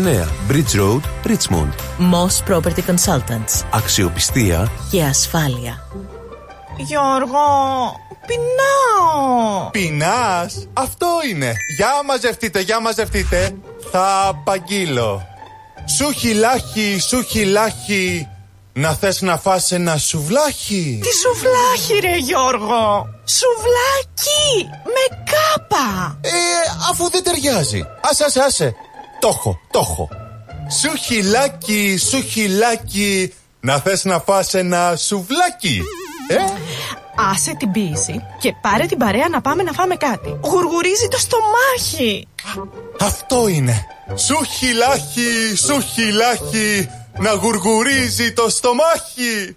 Bridge Road, Richmond. Moss Property Consultants. Αξιοπιστία Και ασφάλεια. Γιώργο, πεινάω. Πεινάς, αυτό είναι. Για μαζευτείτε, για μαζευτείτε. Θα απαγγείλω. Σου χιλάχι, σου χιλάχι. Να θες να φας ένα σουβλάκι; Τι σουβλάκι ρε Γιώργο; Σουβλάκι Με κάπα Ε, αφού δεν ταιριάζει. Άσε, άσε, άσε. Το έχω, το έχω. Σουχιλάκι, σουχιλάκι. Να θες να φας ένα σουβλάκι. Ε, Άσε την πίεση και πάρε την παρέα να πάμε να φάμε κάτι Γουργουρίζει το στομάχι αυτό είναι. Σουχιλάκι, σουχιλάκι. Να γουργουρίζει το στομάχι.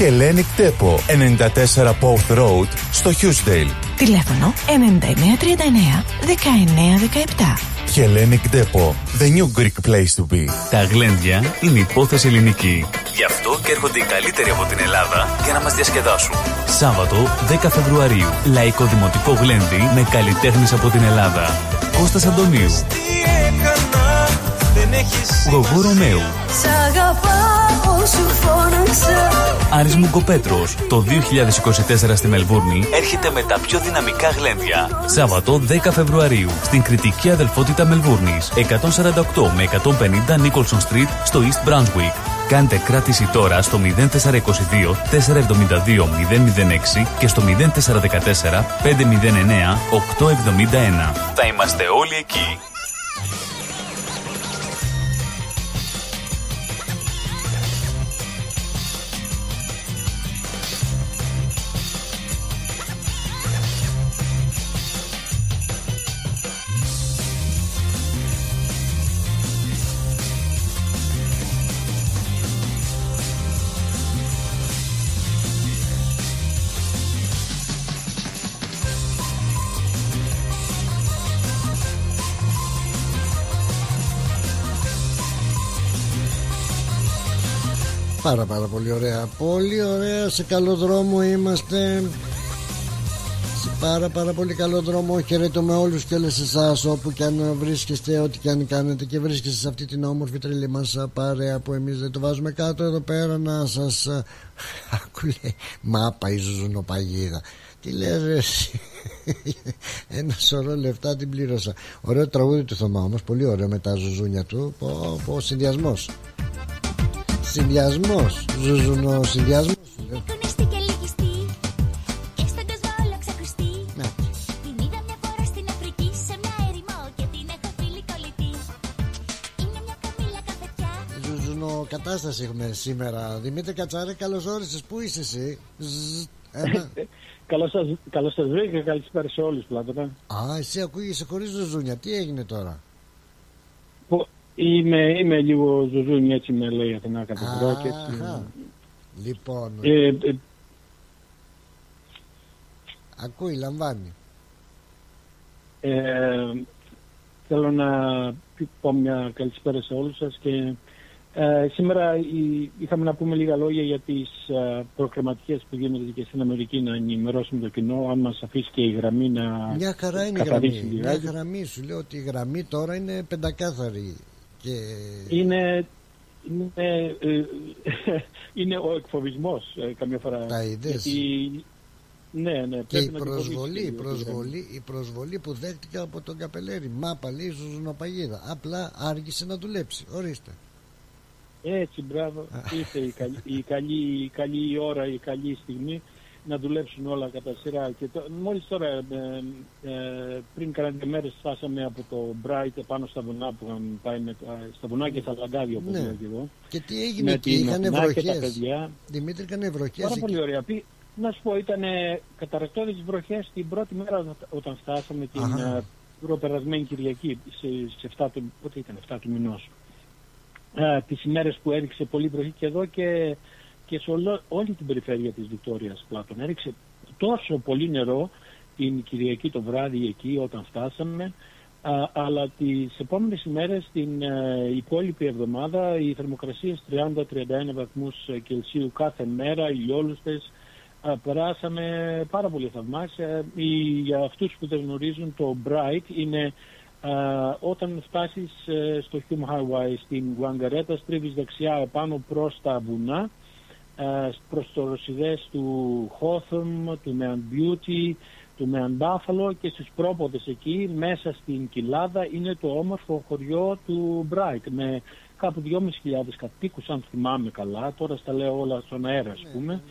Hellenic Depot, 94 Pouth Road, στο Hughesdale. Τηλέφωνο 9939 1917. Hellenic Depot, the new Greek place to be. Τα γλέντια είναι υπόθεση ελληνική. Γι' αυτό και έρχονται οι καλύτεροι από την Ελλάδα για να μας διασκεδάσουν. Σάββατο 10 Φεβρουαρίου. Λαϊκό Δημοτικό Γλέντι με καλλιτέχνες από την Ελλάδα. Κώστας Αντωνίου. Γογό Ρωμαίου. Σ' αγαπάω σου φώναξα Άρης Μουγκοπέτρος. Το 2024 στη Μελβούρνη έρχεται με τα πιο δυναμικά γλέντια. Σάββατο 10 Φεβρουαρίου στην κριτική αδελφότητα Μελβούρνης. 148 με 150 Nicholson Street στο East Brunswick. Κάντε κράτηση τώρα στο 0422 472 006 και στο 0414 509 871. Θα είμαστε όλοι εκεί. Πάρα πάρα πολύ ωραία. Πολύ ωραία σε καλό δρόμο είμαστε. Σε πάρα πάρα πολύ καλό δρόμο. Χαιρετούμε όλους και όλες εσάς Όπου και αν βρίσκεστε Ό,τι και αν κάνετε Και βρίσκεστε σε αυτή την όμορφη τρελή μας παρέα Που εμείς δεν το βάζουμε κάτω εδώ πέρα. Να σας Ακούλε Μάπα η ζουζουνοπαγίδα. Τι λες ρε εσύ; Ένα σωρό λεφτά την πλήρωσα. Ωραίο τραγούδι του Θωμά όμως Πολύ ωραίο με τα ζουζούνια του. Πω πω συνδυασμός Συνδυασμός Ζουζουνο συνδυασμός. Κονιστή και λυγιστή Και στον κόσμο όλο ξακουστεί Την είδα μια φορά στην Αφρική Σε μια έρημο και την έχω φίλη κολλητή. Είναι μια καμίλα καφετιά. Ζουζουνο κατάσταση έχουμε σήμερα. Δημήτρη Κατσάρε καλώς όρισες. Πού είσαι εσύ; Ζζ, ένα. Καλώς σας, καλώς σας βρήκα και καλησπέρα σε όλους Πλάτωνα. Α εσύ ακούγεσαι χωρίς ζουζούνια. Τι έγινε τώρα; Που Είμαι, είμαι λίγο ζουζούνι έτσι με λέει η Αθηνά κατεβρό και έτσι. Αχα. Λοιπόν Ε, ε, Ακούει λαμβάνει ε, θέλω να πω μια καλησπέρα σε όλους σας και ε, σήμερα η- είχαμε να πούμε λίγα λόγια για τις ε, προκριματικές που γίνονται και στην Αμερική να ενημερώσουμε το κοινό αν μας αφήσει και η γραμμή να Μια χαρά είναι η καθαρίσει γραμμή Μια λιγάκι. γραμμή σου λέω ότι η γραμμή τώρα είναι πεντακάθαρη Και είναι, είναι, ε, είναι ο εκφοβισμός ε, καμιά φορά. Τα είδες; Γιατί- Ναι, ναι. Και πρέπει η να την προσβολή, φοβήσει η λίγο τη γραμμή. προσβολή, η προσβολή που δέχτηκα από τον Καπελέρη. Μάπα λέει ζουζουνοπαγίδα. Απλά άργησε να δουλέψει. Ορίστε. Έτσι, μπράβο. Ήρθε η καλή, η, καλή, η καλή ώρα, η καλή στιγμή να δουλέψουν όλα κατά σειρά. Και το, μόλις τώρα, ε, ε, πριν κάνα δύο μέρες, φτάσαμε από το Bright πάνω στα βουνά που είχαμε πάει με, τα- στα βουνά και στα λαγκάδια, όπως Ναι. λέω και εγώ. Και τι έγινε Με εκεί, την είχαν Αθηνά και τα βροχές. παιδιά. Δημήτρη, είχαν βροχές Πάρα εκεί. πολύ ωραία. Πι- Να σου πω, ήταν καταρακτώδεις βροχές την πρώτη μέρα όταν- όταν φτάσαμε την Αχα. ε, προπερασμένη Κυριακή, σε, σε 7 του, πότε ήταν, 7 του μηνός. Ε, τις ημέρες που έριξε πολύ βροχή και εδώ και, και σε όλο- όλη την περιφέρεια της Βικτόριας Πλάτων. Έριξε τόσο πολύ νερό την Κυριακή το βράδυ εκεί όταν φτάσαμε Α, αλλά τις επόμενες ημέρες, την ε, υπόλοιπη εβδομάδα, οι θερμοκρασίες 30-31 βαθμούς Κελσίου κάθε μέρα, ηλιόλουστες, Α, περάσαμε πάρα πολύ θαυμάσια. Οι, για αυτούς που δεν γνωρίζουν, το Bright είναι α, όταν φτάσεις ε, στο Hume Highway στην Γουαγκαρέτα, στρίβεις δεξιά επάνω προς τα βουνά, α, προς το ρωσιδές του Hawthorne, του Mount Beauty, του Μεαν Μπάφαλο και στους πρόποδες εκεί μέσα στην Κοιλάδα είναι το όμορφο χωριό του Μπράιτ με κάπου 2.500 κατοίκους αν θυμάμαι καλά. Τώρα στα λέω όλα στον αέρα ας πούμε.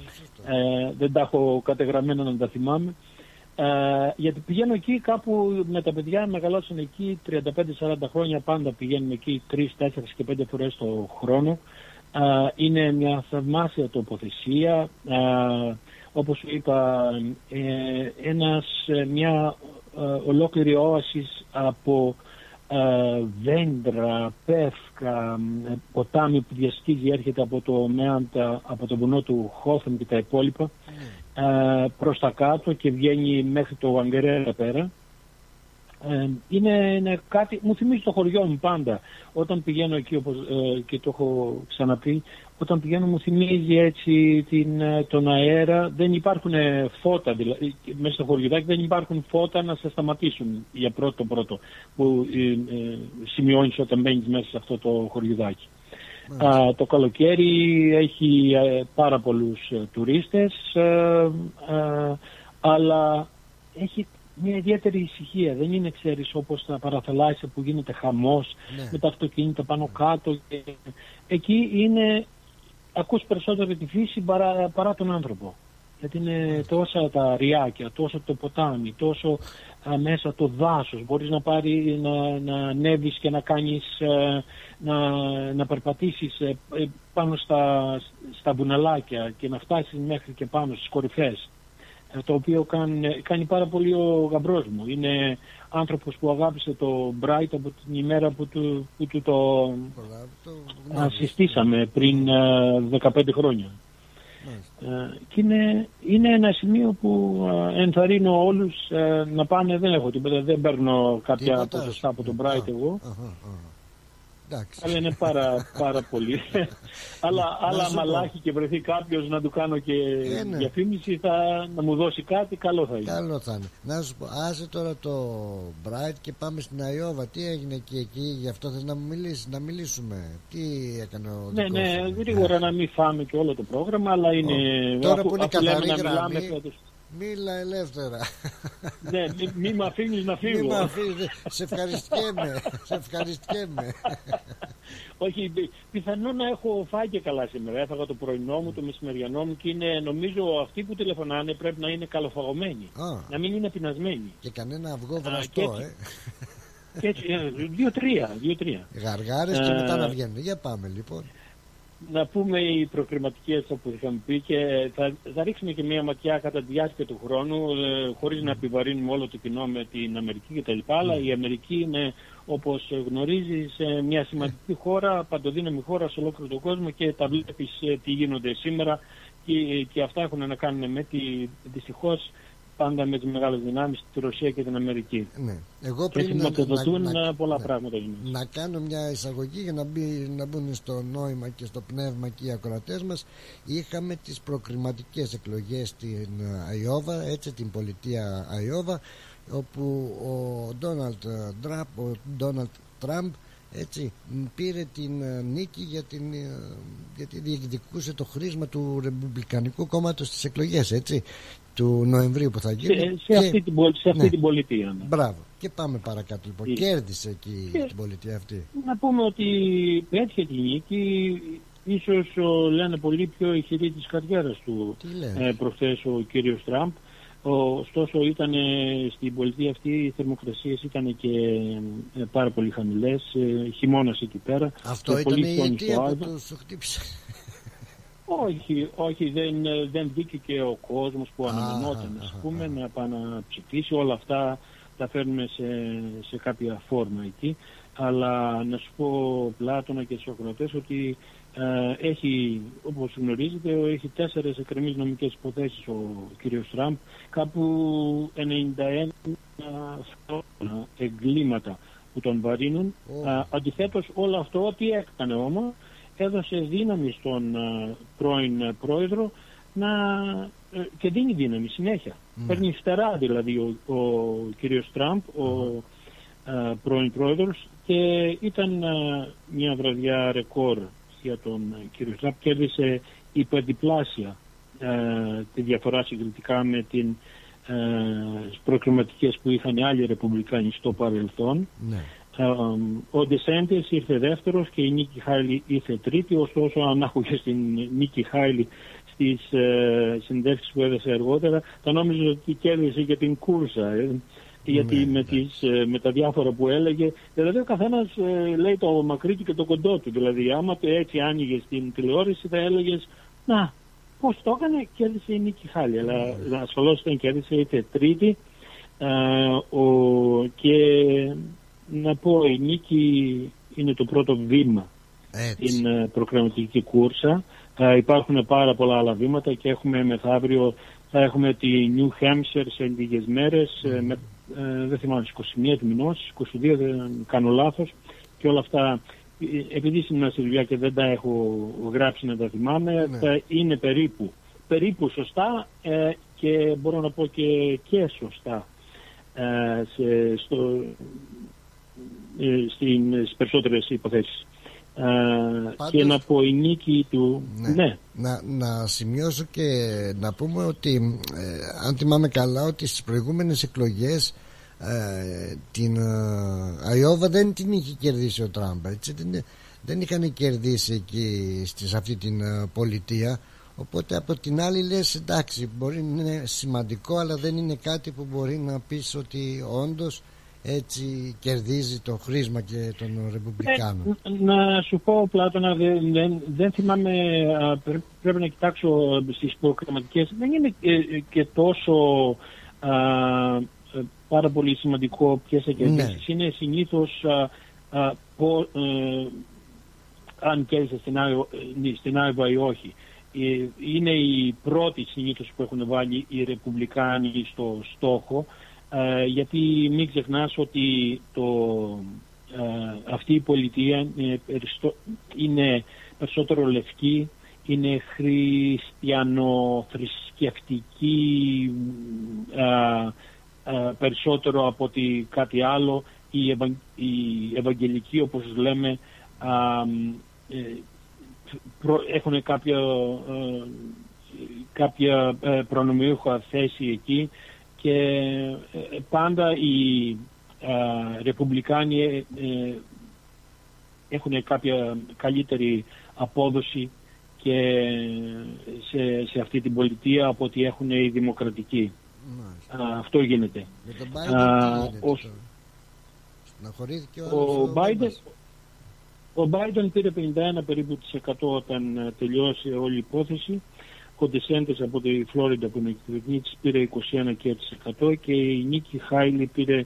ε, δεν τα έχω κατεγραμμένα να τα θυμάμαι. Ε, γιατί πηγαίνω εκεί κάπου με τα παιδιά μεγαλώσαν εκεί 35-40 χρόνια πάντα πηγαίνουν εκεί 3, 4 και 5 φορές το χρόνο. ε, είναι μια θαυμάσια τοποθεσία ε, όπως σου είπα, ε, ένας, ε, μια ε, ολόκληρη όαση από ε, δέντρα, πεύκα, ε, ποτάμι που διαστήγει έρχεται από το Μέαντα, από το βουνό του Χόφεν και τα υπόλοιπα ε, προς τα κάτω και βγαίνει μέχρι το Βαγκερέρα πέρα. Ε, είναι, είναι κάτι, μου θυμίζει το χωριό μου πάντα. Όταν πηγαίνω εκεί, όπως ε, και το έχω ξαναπεί, όταν πηγαίνω μου θυμίζει έτσι την, ε, τον αέρα. Δεν υπάρχουν ε, φώτα, δηλαδή μέσα στο χωριουδάκι δεν υπάρχουν φώτα να σε σταματήσουν για πρώτο πρώτο που ε, ε, σημειώνεις όταν μπαίνεις μέσα σε αυτό το χωριουδάκι. Α, το καλοκαίρι έχει ε, πάρα πολλούς ε, τουρίστες ε, ε, αλλά έχει μια ιδιαίτερη ησυχία. Δεν είναι, ξέρεις, όπως τα παραθαλάσσια που γίνεται χαμός Ναι. με τα αυτοκίνητα πάνω κάτω. Και... Εκεί είναι, ακούς περισσότερο τη φύση παρά, παρά τον άνθρωπο. Γιατί είναι τόσα τα ριάκια, τόσο το ποτάμι, τόσο α, μέσα το δάσος. Μπορείς να, πάρει, να, να ανέβεις και να κάνεις, ε, να, να περπατήσεις ε, ε, πάνω στα, στα βουναλάκια και να φτάσεις μέχρι και πάνω στις κορυφές ε, το οποίο κάνει, κάνει πάρα πολύ ο γαμπρός μου. Είναι άνθρωπος που αγάπησε το Bright από την ημέρα που του, που του το α, συστήσαμε πριν ε, 15 χρόνια. Ε, και είναι, είναι ένα σημείο που ε, ενθαρρύνω όλους ε, να πάνε, δεν έχω τίποτα, δεν παίρνω κάποια Τίποτα, ποσοστά από τον Bright εγώ. Αχα, αχα. Εντάξει. Αλλά είναι πάρα, πάρα πολύ. αλλά Να αλλά σου πω. μαλάχει και βρεθεί κάποιος να του κάνω και Ε, ναι. διαφήμιση, θα, να μου δώσει κάτι, καλό θα είναι. Καλό θα είναι. Να σου πω, άσε τώρα το Bright και πάμε στην Αϊόβα. Τι έγινε εκεί, εκεί, γι' αυτό θες να μου μιλήσεις, να μιλήσουμε. Τι έκανε ο Ναι, δικός ναι, σου; γρήγορα να μην φάμε και όλο το πρόγραμμα, αλλά είναι. Τώρα αφού- που είναι αφού λέμε καθαρή να μιλάμε γραμμή, φέτος. Μίλα ελεύθερα. Ναι, μη, μη με αφήνεις να φύγω. Μη με αφήνεις, σε ευχαριστιέμαι. σε ευχαριστιέμαι. Όχι, πι- πιθανόν να έχω φάει και καλά σήμερα. Έφαγα το πρωινό μου, το μεσημεριανό μου και είναι, νομίζω αυτοί που τηλεφωνάνε πρέπει να είναι καλοφαγωμένοι. Α. Να μην είναι πεινασμένοι. και κανένα αυγό και βραστό, έτσι. ε. Και έτσι, ε, δύο-τρία. Δύο-τρία. Γαργάρες και Ε, μετά να βγαίνουν. Για πάμε λοιπόν. Να πούμε οι προκριματικές όπως είχαμε πει και θα, θα ρίξουμε και μια ματιά κατά τη διάρκεια του χρόνου ε, χωρίς να επιβαρύνουμε όλο το κοινό με την Αμερική κτλ. Αλλά η Αμερική είναι όπως γνωρίζεις ε, μια σημαντική χώρα, παντοδύναμη χώρα σε ολόκληρο τον κόσμο και τα βλέπεις ε, τι γίνονται σήμερα και, και αυτά έχουν να κάνουν με τη, δυστυχώς πάντα με τις μεγάλες δυνάμεις, τη Ρωσία και την Αμερική. Ναι. Εγώ Και πριν να, χρηματοδοτούν να- ε, πολλά ναι. πράγματα. γίνονται. να κάνω μια εισαγωγή για να, μπει, να μπουν στο νόημα και στο πνεύμα και οι ακροατές μας είχαμε τις προκριματικές εκλογές στην ε, Αϊόβα έτσι την πολιτεία Αϊόβα όπου ο Ντόναλτ Τραμπ ο Ντόναλτ Τραμπ έτσι μ, πήρε την ε, νίκη για την, ε, γιατί διεκδικούσε το χρήσμα του Ρεπουμπλικανικού κόμματος στις εκλογές έτσι του Νοεμβρίου που θα γίνουν Σε, σε αυτή, την, πολ- σε αυτή Ναι. την πολιτεία. ναι. Μπράβο. Και πάμε παρακάτω λοιπόν. Και- Κέρδισε εκεί Και- την πολιτεία αυτή. Να πούμε ότι πέτυχε τη νίκη, ίσως ο, λένε πολύ πιο ηχηρή της καριέρας του λένε; ε, προχθές ο κύριος Τραμπ. Ο- Ωστόσο ήταν ε, στην πολιτεία αυτή οι θερμοκρασίες ήταν και ε, πάρα πολύ χαμηλές, ε, χειμώνας εκεί πέρα. Αυτό με ήταν πολύ η χιόνι αιτία στο που Άλβα. τους χτύπησε. Όχι, όχι δεν, ε, δεν βγήκε και ο κόσμος που Α, αναμενόταν ας, ας α, πούμε να πάει να ψηφίσει όλα αυτά τα φέρνουμε σε, σε κάποια φόρμα εκεί. Αλλά να σου πω Πλάτωνα και στους ακροτές ότι Ε, έχει, όπως γνωρίζετε, έχει τέσσερες εκκρεμείς νομικές υποθέσεις ο κύριος Τραμπ, κάπου 91 χρόνια εγκλήματα που τον βαρύνουν. Ε, αντιθέτως όλο αυτό τι έκανε όμως, έδωσε δύναμη στον ε, πρώην πρόεδρο να, ε, και δίνει δύναμη συνέχεια. Παίρνει φτερά δηλαδή ο, ο κύριος Τραμπ, ο ε, πρώην πρόεδρος και ήταν ε, μια βραδιά ρεκόρ για τον κύριο Τραμπ. Κέρδισε υπερδιπλάσια ε, τη διαφορά συγκριτικά με την ε, προκληματικές που είχαν άλλοι ρεπουμπλικάνοι στο παρελθόν. Ναι. Ε, ο Ντεσέντες ήρθε δεύτερος και η Νίκη Χάιλι ήρθε τρίτη, ωστόσο αν άκουγες στην Νίκη Χάιλι στις ε, συνδέσεις που έδωσε αργότερα, θα νόμιζες ότι κέρδισε και την κούρσα. ε. Γιατί με, τις, ε, με τα διάφορα που έλεγε, δηλαδή ο καθένας ε, λέει το μακρύ του και το κοντό του. Δηλαδή άμα το έτσι άνοιγες στην τηλεόραση θα έλεγες, να, πώς το έκανε, κέρδισε η Νίκη Χάλη. Αλλά ασφαλώς δεν κέρδισε, ήρθε τρίτη. Ε, ο, και να πω, η Νίκη είναι το πρώτο βήμα στην ε, προκριματική κούρσα. Ε, υπάρχουν πάρα πολλά άλλα βήματα και έχουμε μεθαύριο θα έχουμε τη New Hampshire σε λίγες μέρες, ε, με, ε, δεν θυμάμαι, στις 21 του μηνός, 22 δεν κάνω λάθος. Και όλα αυτά ε, επειδή ήμουν στη δουλειά και δεν τα έχω γράψει να τα θυμάμαι, θα είναι περίπου, περίπου σωστά ε, και μπορώ να πω και, και σωστά ε, σε, στο, ε, στην, στις περισσότερες υποθέσεις. Ε, και να πω η νίκη του... Ναι. Να, να σημειώσω και να πούμε ότι ε, αν θυμάμαι καλά ότι στις προηγούμενες εκλογές ε, την ε, Αϊόβα δεν την είχε κερδίσει ο Τραμπ έτσι, δεν, δεν είχαν κερδίσει εκεί στη, σε αυτή την ε, πολιτεία οπότε από την άλλη λες εντάξει μπορεί να είναι σημαντικό αλλά δεν είναι κάτι που μπορεί να πεις ότι όντως έτσι κερδίζει το χρήσμα και των Ρεπουμπλικάνων. Ε, να σου πω Πλάτωνα, δεν, δεν, δεν θυμάμαι, α, πρέ- πρέπει να κοιτάξω στις προκριματικές, δεν είναι και, και τόσο α, ε, πάρα πολύ σημαντικό ποιες θα κερδίσεις. Είναι συνήθως α, α, πο- ε, αν κέρδισε στην, Άιο- ε, στην Άιβα ή όχι. Ε, Είναι οι πρώτοι συνήθως που έχουν βάλει οι Ρεπουμπλικάνοι στο στόχο ε, γιατί μην ξεχνάς ότι το, ε, αυτή η πολιτεία είναι, περισσο- είναι περισσότερο λευκή, είναι χριστιανο-θρησκευτική ε, ε, περισσότερο από ότι κάτι άλλο. Οι, ευαν, οι ευαγγελικοί όπως λέμε α, ε, προ- έχουν κάποια, ε, κάποια ε, προνομιούχα θέση εκεί και ε, πάντα οι ε, ρεπουμπλικάνοι ε, ε, έχουν κάποια καλύτερη απόδοση και σε, σε αυτή την πολιτεία από ότι έχουν οι δημοκρατικοί. Α, αυτό γίνεται. Με τον Α, Biden τι γίνεται ως- τώρα; Στεναχωρήθηκε ο ο άλλος Biden, ο Biden πήρε 51 περίπου της 100 όταν ε, τελειώσει όλη η υπόθεση. Ο Ντεσέντες από τη Φλόριντα που είναι κυβερνήτης πήρε 21 και της 100 και η Νίκη Χάιλι πήρε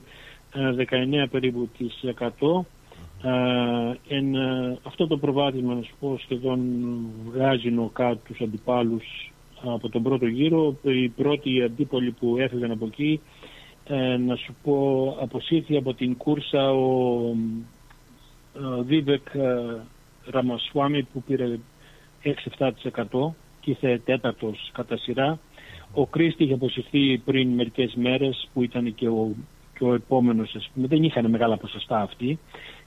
ε, 19 περίπου της 100. Ε, εν, ε, αυτό το προβάδισμα να σου πω σχεδόν βγάζει νοκάτ τους αντιπάλους από τον πρώτο γύρο. Οι πρώτοι αντίπολοι που έφυγαν από εκεί ε, να σου πω αποσύρθη από την κούρσα ο ε, Βίβεκ ε, Ραμασουάμι που πήρε 6-7% και ήρθε τέταρτος κατά σειρά. Ο Κρίστη είχε αποσυρθεί πριν μερικές μέρες που ήταν και ο, και ο επόμενος, ας πούμε. δεν είχαν μεγάλα ποσοστά αυτοί.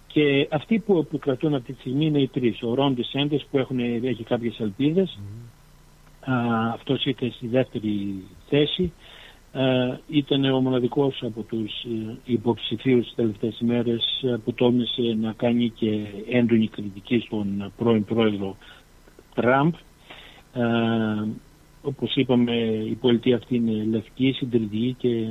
Και αυτοί που επικρατούν αυτή τη στιγμή είναι οι τρεις. Ο Ρον Ντισέντες που έχουν, έχει κάποιες ελπίδες. Α, αυτός ήρθε στη δεύτερη θέση. Ε, ήταν ο μοναδικός από τους ε, υποψηφίους τις τελευταίες ημέρες ε, που τόλμησε να κάνει και έντονη κριτική στον πρώην πρόεδρο Τραμπ. Ε, όπως είπαμε η πολιτεία αυτή είναι λευκή, συντηρητική και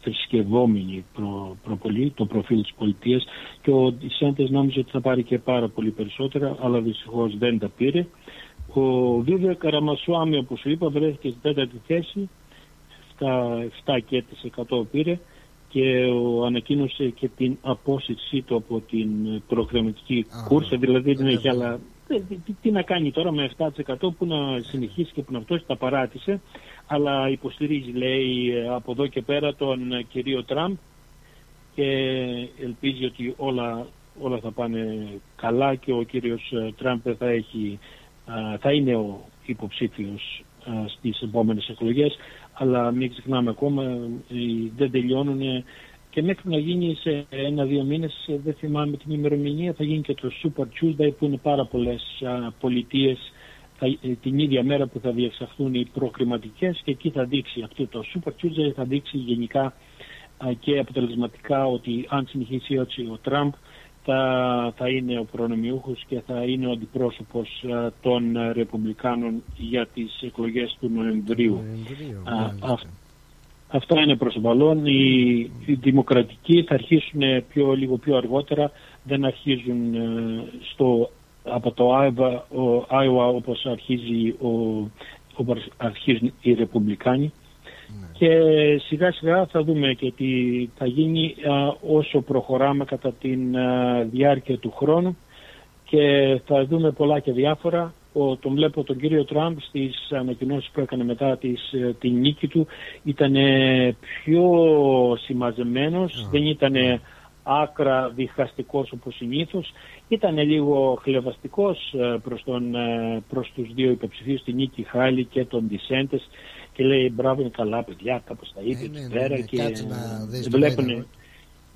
θρησκευόμενη προ, προπολή, το προφίλ της πολιτείας. Και ο Ντισέντες νόμιζε ότι θα πάρει και πάρα πολύ περισσότερα αλλά δυστυχώς δεν τα πήρε. Ο Βίβια Καραμασουάμι όπως σου είπα βρέθηκε στην τέταρτη θέση. Στα 7 και τις 100 πήρε και ο, ανακοίνωσε και την απόσυρσή του από την προγραμματική κούρσα, δηλαδή δεν έχει άλλα τι, τι, τι να κάνει τώρα με 7% που να συνεχίσει και που να αυτό τα παράτησε. Αλλά υποστηρίζει λέει από εδώ και πέρα τον κυρίο Τραμπ και ελπίζει ότι όλα, όλα θα πάνε καλά και ο κύριος Τραμπ θα, έχει, θα είναι ο υποψήφιος στις επόμενες εκλογές αλλά μην ξεχνάμε ακόμα δεν τελειώνουν. Και μέχρι να γίνει σε ένα-δύο μήνες, δεν θυμάμαι την ημερομηνία, θα γίνει και το Super Tuesday που είναι πάρα πολλές πολιτείες. Ε, την ίδια μέρα που θα διεξαχθούν οι προκριματικές και εκεί θα δείξει αυτό το Super Tuesday θα δείξει γενικά και αποτελεσματικά ότι αν συνεχίσει έτσι ο Τραμπ θα, θα είναι ο προνομιούχος και θα είναι ο αντιπρόσωπος των Ρεπουμπλικάνων για τις εκλογές του Νοεμβρίου. αυτά είναι προς το παρόν. Οι, οι δημοκρατικοί θα αρχίσουν πιο, λίγο πιο αργότερα, δεν αρχίζουν ε, στο, από το Άιβα όπως αρχίζει ο, όπως αρχίζουν οι Ρεπουμπλικάνοι. Και σιγά σιγά θα δούμε και τι θα γίνει όσο προχωράμε κατά τη διάρκεια του χρόνου. Και θα δούμε πολλά και διάφορα. Ο, τον βλέπω τον κύριο Τραμπ στις ανακοινώσεις που έκανε μετά της, ε, την νίκη του. Ήταν πιο συμμαζεμένος, δεν ήταν άκρα διχαστικός όπως συνήθως, ήταν λίγο χλεβαστικός ε, προς, τον, ε, προς τους δύο υποψηφίους, την Νίκη Χάλη και τον Ντισέντες και λέει μπράβο είναι καλά παιδιά, κάπως τα είπε εκεί πέρα και βλέπουν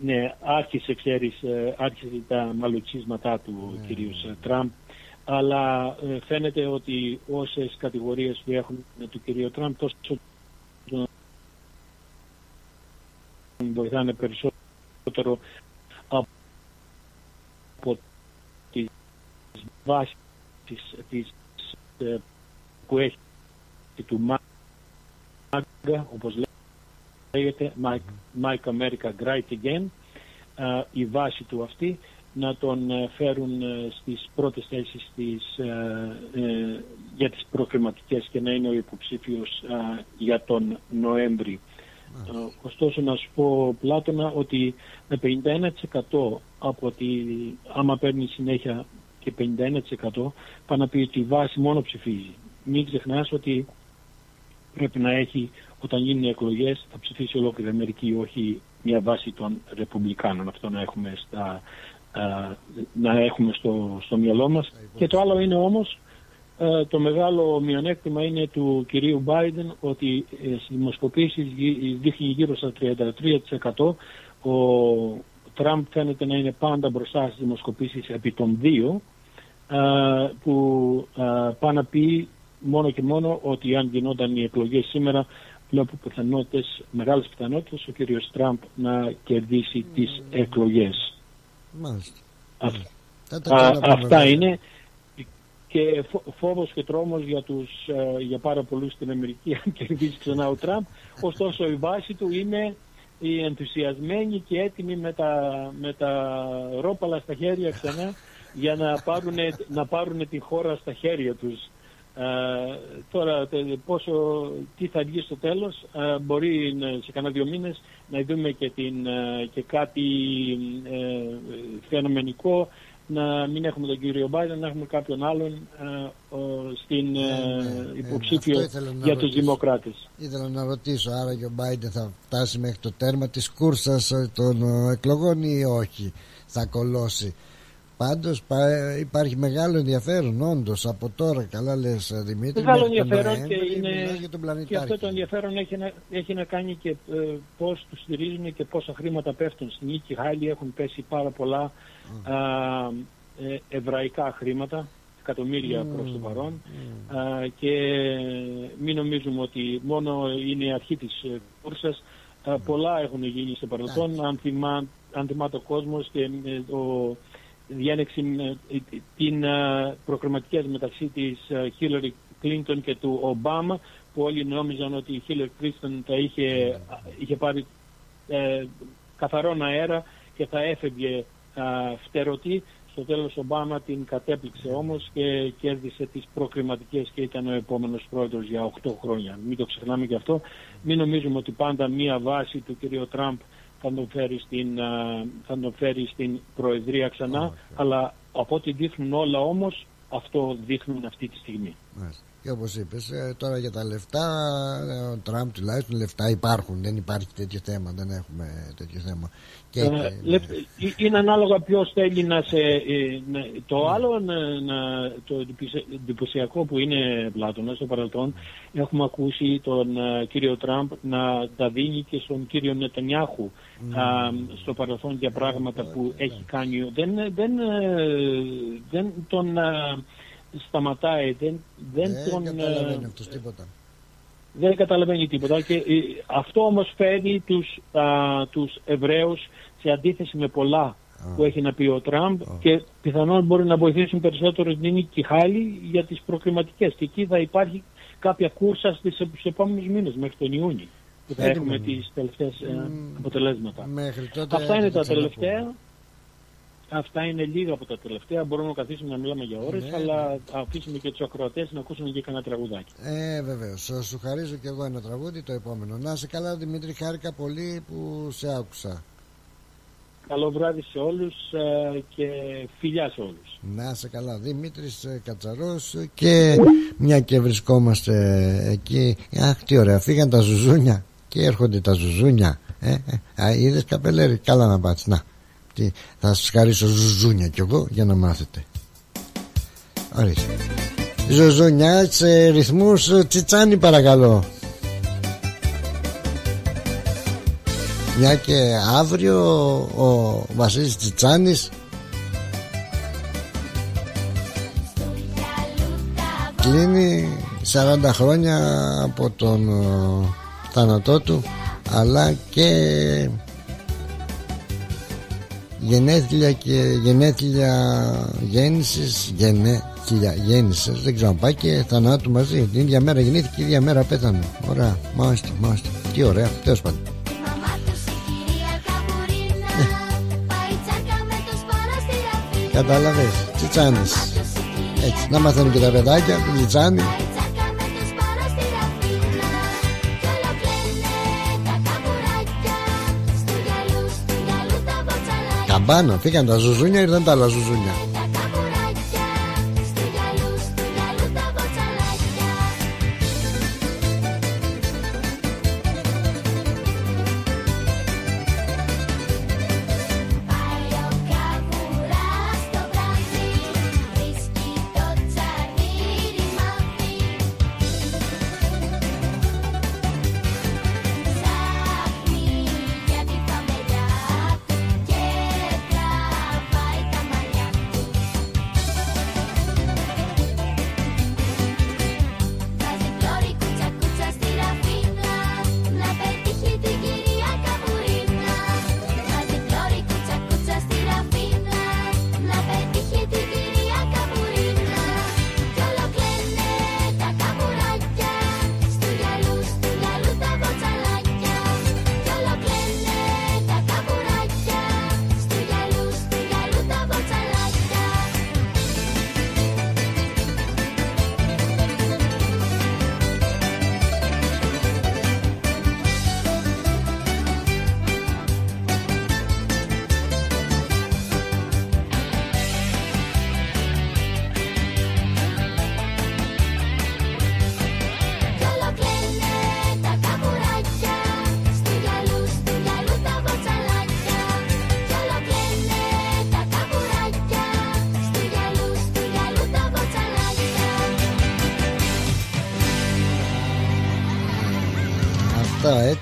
ναι, άρχισε, ξέρεις, ε, άρχισε τα μαλουτσίσματά του ναι, κυρίου ναι. Τραμπ. Αλλά ε, φαίνεται ότι όσες κατηγορίες που έχουν του κυρίου Τραμπ τόσο βοηθάνε περισσότερο από τις βάσεις της, της, ε, που έχει του Μάγκα, όπως λέγεται, Mike America Great Again, η βάση του αυτή, να τον ε, φέρουν ε, στις πρώτες θέσεις της, ε, για τις προχρηματικές και να είναι ο υποψήφιος για τον Νοέμβρη. Ωστόσο να σου πω Πλάτωνα ότι με 51% από ότι άμα παίρνει συνέχεια και 51% πάει να πει ότι η βάση μόνο ψηφίζει. Μην ξεχνάς ότι πρέπει να έχει όταν γίνουν οι εκλογές θα ψηφίσει ολόκληρη Αμερική όχι μια βάση των Ρεπουμπλικάνων. Αυτό να έχουμε, στα, να έχουμε στο, στο μυαλό μας. Και το άλλο είναι όμως το μεγάλο μειονέκτημα είναι του κυρίου Μπάιντεν ότι ε, στις δημοσκοπήσεις δείχνει γύρω στα 33% ο Τραμπ φαίνεται να είναι πάντα μπροστά στις δημοσκοπήσεις επί των δύο που πάνε να πει μόνο και μόνο ότι αν γινόταν οι εκλογές σήμερα βλέπω πιθανότητες, μεγάλες πιθανότητες ο κύριος Τραμπ να κερδίσει τις εκλογές. Μάλιστα. αυτά είναι και φόβος και τρόμος για, τους, ε, για πάρα πολλούς στην Αμερική αν κερδίσει ξανά ο Τραμπ. Ωστόσο η βάση του είναι οι ενθουσιασμένοι και έτοιμοι με τα, με τα ρόπαλα στα χέρια ξανά για να πάρουν, να πάρουν τη χώρα στα χέρια τους. Ε, τώρα πόσο, τι θα βγει στο τέλος ε, μπορεί σε κανένα δύο μήνες να δούμε και, την, ε, και κάτι ε, φαινομενικό να μην έχουμε τον κύριο Μπάιντεν, να έχουμε κάποιον άλλον ε, στην ναι, ναι, υποψήφιο για τους Δημοκράτες. Ήθελα να ρωτήσω, άρα και ο Μπάιντεν θα φτάσει μέχρι το τέρμα της κούρσας των εκλογών ή όχι, θα κολώσει. Πάντως υπάρχει μεγάλο ενδιαφέρον όντως από τώρα καλά λες Δημήτρη Μεγάλο ενδιαφέρον και, είναι, για τον και αυτό το ενδιαφέρον έχει να, έχει να κάνει και ε, πώς τους στηρίζουν και πόσα χρήματα πέφτουν. Στην Νίκη Χάλη έχουν πέσει πάρα πολλά mm. α, ε, εβραϊκά χρήματα εκατομμύρια mm. προς το παρόν. Mm. και μην νομίζουμε ότι μόνο είναι η αρχή της ε, κούρσας. Πολλά έχουν γίνει στο παρελθόν. Αν, θυμά, αν θυμάται ο κόσμος και ο διένεξη ε, την ε, προκριματικές μεταξύ της Χίλαρη Κλίντον και του Ομπάμα που όλοι νόμιζαν ότι η Χίλαρη Κλίντον θα είχε, είχε πάρει ε, καθαρόν αέρα και θα έφευγε ε, φτερωτή. Στο τέλος ο Ομπάμα την κατέπληξε όμως και κέρδισε τις προκριματικές και ήταν ο επόμενος πρόεδρος για 8 χρόνια. Μην το ξεχνάμε και αυτό. Μην νομίζουμε ότι πάντα μία βάση του κ. Τραμπ θα τον φέρει στην, θα τον φέρει στην Προεδρία ξανά, αλλά από ό,τι δείχνουν όλα όμως αυτό δείχνουν αυτή τη στιγμή. Μάλιστα. Και όπως είπες ε, τώρα για τα λεφτά ε, ο Τραμπ τουλάχιστον λεφτά υπάρχουν δεν υπάρχει τέτοιο θέμα δεν έχουμε τέτοιο θέμα και, Ε, και- λεφ- ε, είναι ανάλογα ποιος θέλει να σε. ε, να- το άλλο, να, να- το εντυπωσια- εντυπωσιακό που είναι Πλάτωνας στο παρελθόν, έχουμε ακούσει τον ε, κύριο Τραμπ να τα δίνει και στον κύριο Νετανιάχου α, στο παρελθόν για πράγματα που έχει κάνει. Δεν, δεν, ε, δεν τον ε, σταματάει, δεν, δεν δεν τον. καταλαβαίνει ε, αυτός τίποτα. δεν καταλαβαίνει τίποτα. Και ε, αυτό όμως φέρνει τους, α, τους Εβραίους σε αντίθεση με πολλά που έχει να πει ο Τραμπ και πιθανόν μπορεί να βοηθήσουν περισσότερο την νίκη Χάλη για τις προκληματικές και εκεί θα υπάρχει κάποια κούρσα στις, στους επόμενους μήνες μέχρι τον Ιούνιο που θα Έτοιμο. έχουμε τις τελευταίες ε, αποτελέσματα. μέχρι τότε Αυτά είναι θα τα ξαναπούμε. τελευταία. Αυτά είναι λίγα από τα τελευταία. Μπορούμε να καθίσουμε να μιλάμε για ώρες, Ναι, αλλά θα αφήσουμε και τους ακροατές να ακούσουν και κανένα τραγουδάκι. Ε, βεβαίως. Σου χαρίζω και εγώ ένα τραγούδι το επόμενο. Να σε καλά, Δημήτρη, χάρηκα πολύ που σε άκουσα. Καλό βράδυ σε όλους ε, και φιλιά σε όλους. Να σε καλά, Δημήτρης ε, Κατσαρός και μια και βρισκόμαστε εκεί. Αχ, τι ωραία, φύγαν τα ζουζούνια και έρχονται τα ζουζούνια. Ε, ε, α, είδες καπελέρι, καλά να πάτεις. Να, τι, θα σας χαρίσω ζουζούνια κι εγώ για να μάθετε. Ορίστε. Ζουζούνια σε ρυθμούς ε, τσιτσάνι παρακαλώ. Μια και αύριο ο Βασίλης Τσιτσάνης κλείνει 40 χρόνια από τον ε, θάνατό του αλλά και γενέθλια και γενέθλια γέννησης γενέθλια γέννησης δεν ξέρω αν πάει και θανάτου μαζί. Την ίδια μέρα γεννήθηκε η ίδια μέρα πέθανε. Ωραία μάλιστα μάλιστα. Τι ωραία τέλος πάντων. Κατάλαβες, τσιτσάνης Έτσι, να μαθαίνουν και τα παιδάκια του τσιτσάνι Καμπάνα, φύγαν τα ζουζούνια, ήρθαν τα άλλα ζουζούνια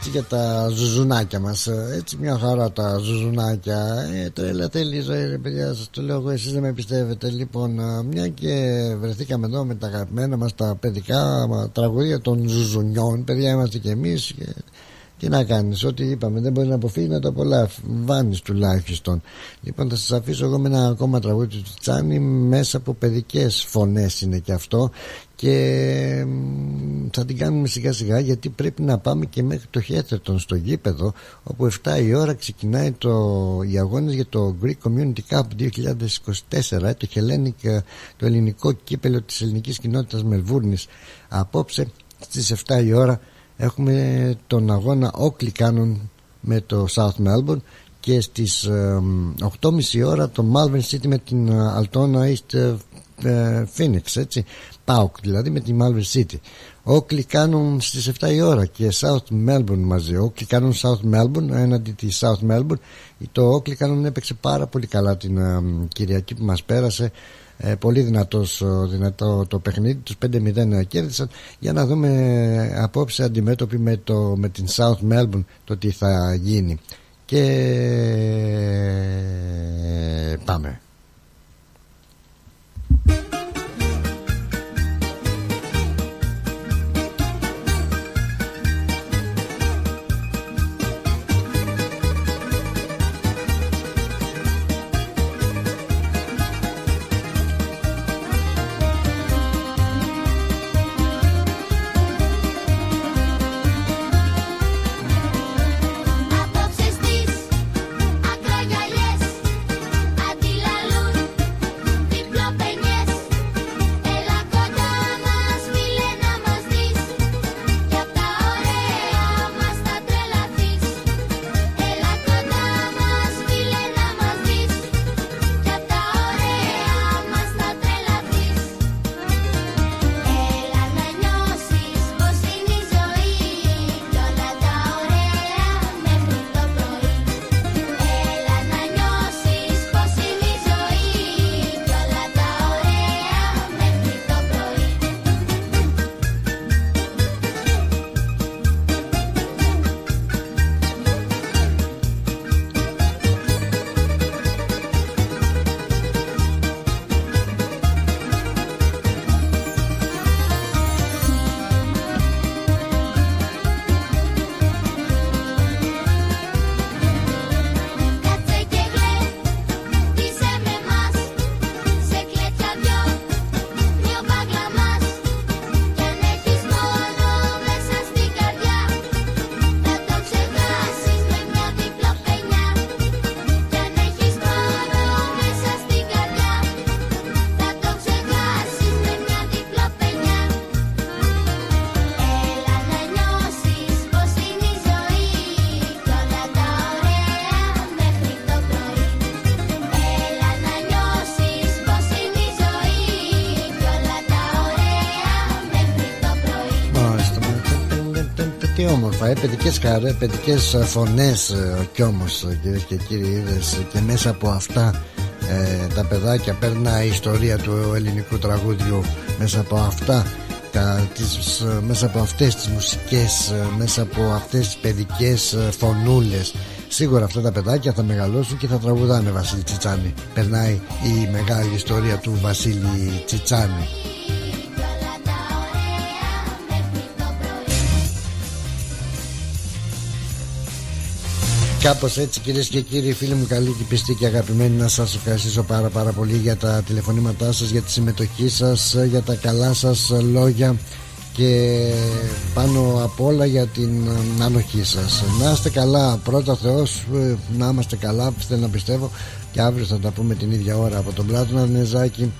έτσι για τα ζουζουνάκια μας. Ε, Έτσι μια χαρά τα ζουζουνάκια. Ε, Τρέλα θέλει η ζωή ρε παιδιά Σας το λέω εγώ εσείς δεν με πιστεύετε. Λοιπόν ε, μια και βρεθήκαμε εδώ με τα αγαπημένα μας Τα παιδικά μα, τραγουδία των ζουζουνιών Παιδιά είμαστε κι εμείς και τι να κάνεις, ό,τι είπαμε δεν μπορεί να αποφύγει να το απολαμβάνεις τουλάχιστον. Λοιπόν θα σας αφήσω εγώ με ένα ακόμα τραγούδι του Τσιτσάνη Μέσα από παιδικές φωνές είναι και αυτό Και μ, θα την κάνουμε σιγά σιγά γιατί πρέπει να πάμε και μέχρι το Χέθερτον στο γήπεδο Όπου 7 η ώρα ξεκινάει το, οι αγώνες για το Greek Community Cup 2024 ε, Το Hellenic, το ελληνικό κύπελο της ελληνικής κοινότητας Μελβούρνης. Απόψε στις 7 η ώρα έχουμε τον αγώνα Oakley Cannon με το South Melbourne και στις ε, 8.30 ώρα το Malvern City με την ε, Altona East ε, ε, Phoenix έτσι. Πάοκ δηλαδή με τη Malvern City. Όκλι κάνουν στις 7 η ώρα και South Melbourne μαζί. Όκλι κάνουν South Melbourne έναντι τη South Melbourne. Το Όκλι κάνουν έπαιξε πάρα πολύ καλά την ε, Κυριακή που μας πέρασε ε, πολύ δυνατός, δυνατό το παιχνίδι τους 5-0 κέρδισαν. Για να δούμε ε, απόψε αντιμέτωποι με, το, με την South Melbourne το τι θα γίνει. Και πάμε μάλιστα. Τι όμορφα, ε, παιδικές χαρέ, παιδικές ε, φωνές ε, κι όμως ε, κυρίες και κύριοι είδες ε, και μέσα από αυτά ε, τα παιδάκια περνάει η ιστορία του ελληνικού τραγούδιου. Μέσα από αυτά τα, τις, ε, μέσα από αυτές τις μουσικές ε, μέσα από αυτές τις παιδικές ε, φωνούλες. Σίγουρα αυτά τα παιδάκια θα μεγαλώσουν και θα τραγουδάνε Βασίλη Τσιτσάνη. Περνάει η μεγάλη ιστορία του Βασίλη Τσιτσάνη Κάπως έτσι κυρίες και κύριοι φίλοι μου καλή και πιστή και αγαπημένοι να σας ευχαριστήσω πάρα πάρα πολύ για τα τηλεφωνήματά σας, για τη συμμετοχή σας, για τα καλά σας λόγια και πάνω απ' όλα για την ε, ανοχή σας. Να είστε καλά πρώτα Θεός, ε, να είμαστε καλά θέλω να πιστεύω και αύριο θα τα πούμε την ίδια ώρα από τον Πλάτωνα Νεζάκη.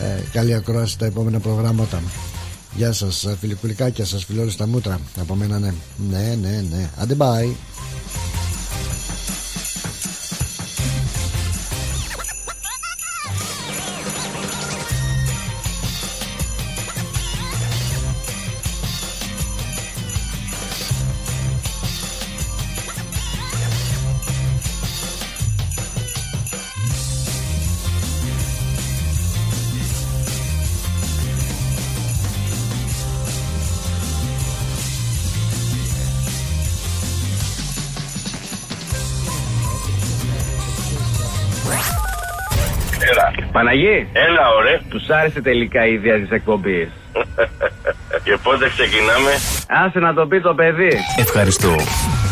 Ε, καλή ακρόαση στα επόμενα προγράμματα. Γεια σας ε, φιλικουλικάκια σας φιλόλους στα μούτρα Από μένα ναι Ναι ναι ναι Άντε bye Έλα. Παναγί. Έλα, ωραία. Τους άρεσε τελικά η ιδέα της εκπομπής. Και πότε ξεκινάμε; Άσε να το πει το παιδί. Ευχαριστώ.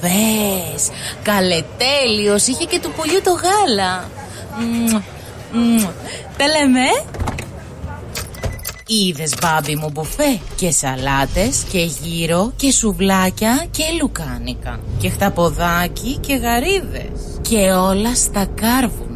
Μπουβές Καλετέλειος. Είχε και του πουλιού το γάλα. Μμμ, μμμ. Τα λέμε. Είδες μπάμπι μου μπουφέ. Και σαλάτες και γύρο και σουβλάκια και λουκάνικα. Και χταποδάκι και γαρίδες. Και όλα στα κάρβουνα.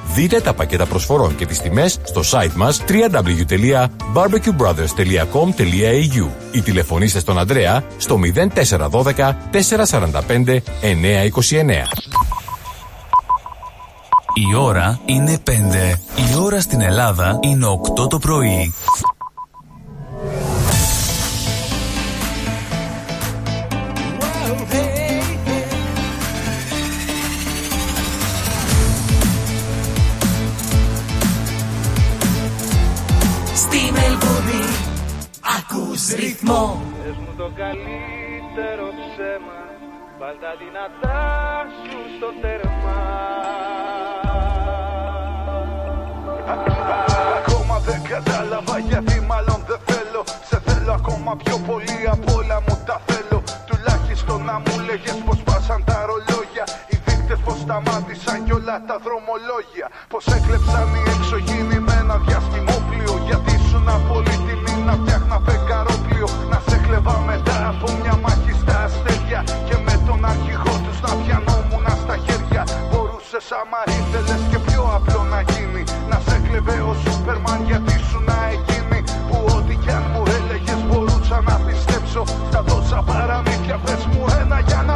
Δείτε τα πακέτα προσφορών και τις τιμές στο site μας www.barbecuebrothers.com.au ή τηλεφωνήστε στον Ανδρέα στο 0412 445 929. Η ώρα είναι 5. Η ώρα στην Ελλάδα είναι 8 το πρωί. Ακούς ρυθμό Πες μου το καλύτερο ψέμα Βάλ τα δυνατά σου στο τέρμα. Ακόμα δεν κατάλαβα γιατί μάλλον δεν θέλω. Σε θέλω ακόμα πιο πολύ απ' όλα μου τα θέλω. Τουλάχιστον να μου λέγες πως πάσαν τα ρολόγια. Οι δείκτες πως σταμάτησαν κι όλα τα δρομολόγια. Πως έκλεψαν οι εξωγήινοι με ένα διαστημόπλιο Γιατί ήσουν πολύτιμη να φτιάχνα φεγγαρόπλιο Να σε κλεβά μετά από μια μάχη στα αστέρια Και με τον αρχηγό τους να πιανόμουν στα χέρια. Μπορούσες άμα ήθελες και πιο απλό να γίνει. Να σε κλεβε ο Σούπερμαν γιατί σου να εκείνη Που ό,τι κι αν μου έλεγες μπορούσα να πιστέψω. Στα τόσα παραμύθια πες μου ένα για να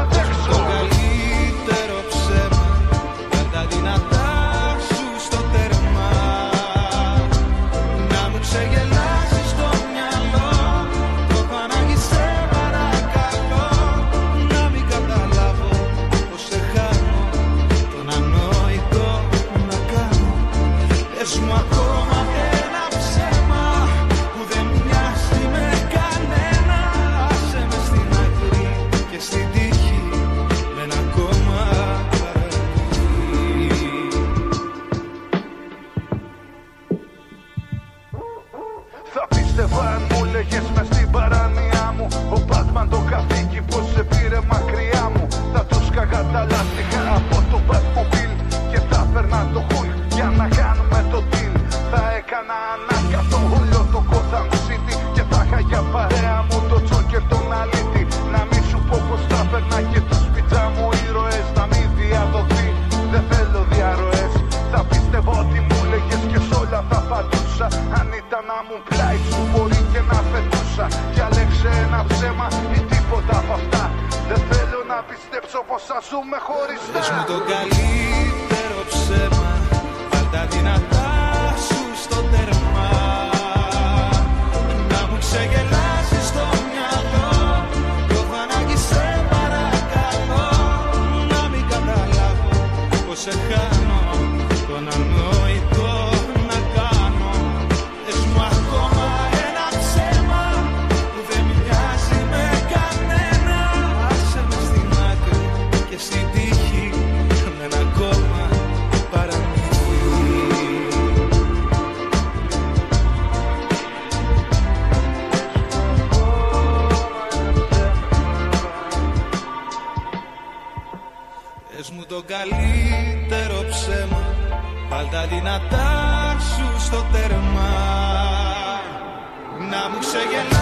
πως σε πήρε μακριά μου. Θα τους σκαγα τα λάστιχα πως θα ζούμε χωριστά Πες μου το καλύτερο τα δυνατά σου στο τέρμα. Να μου ξεγελάσεις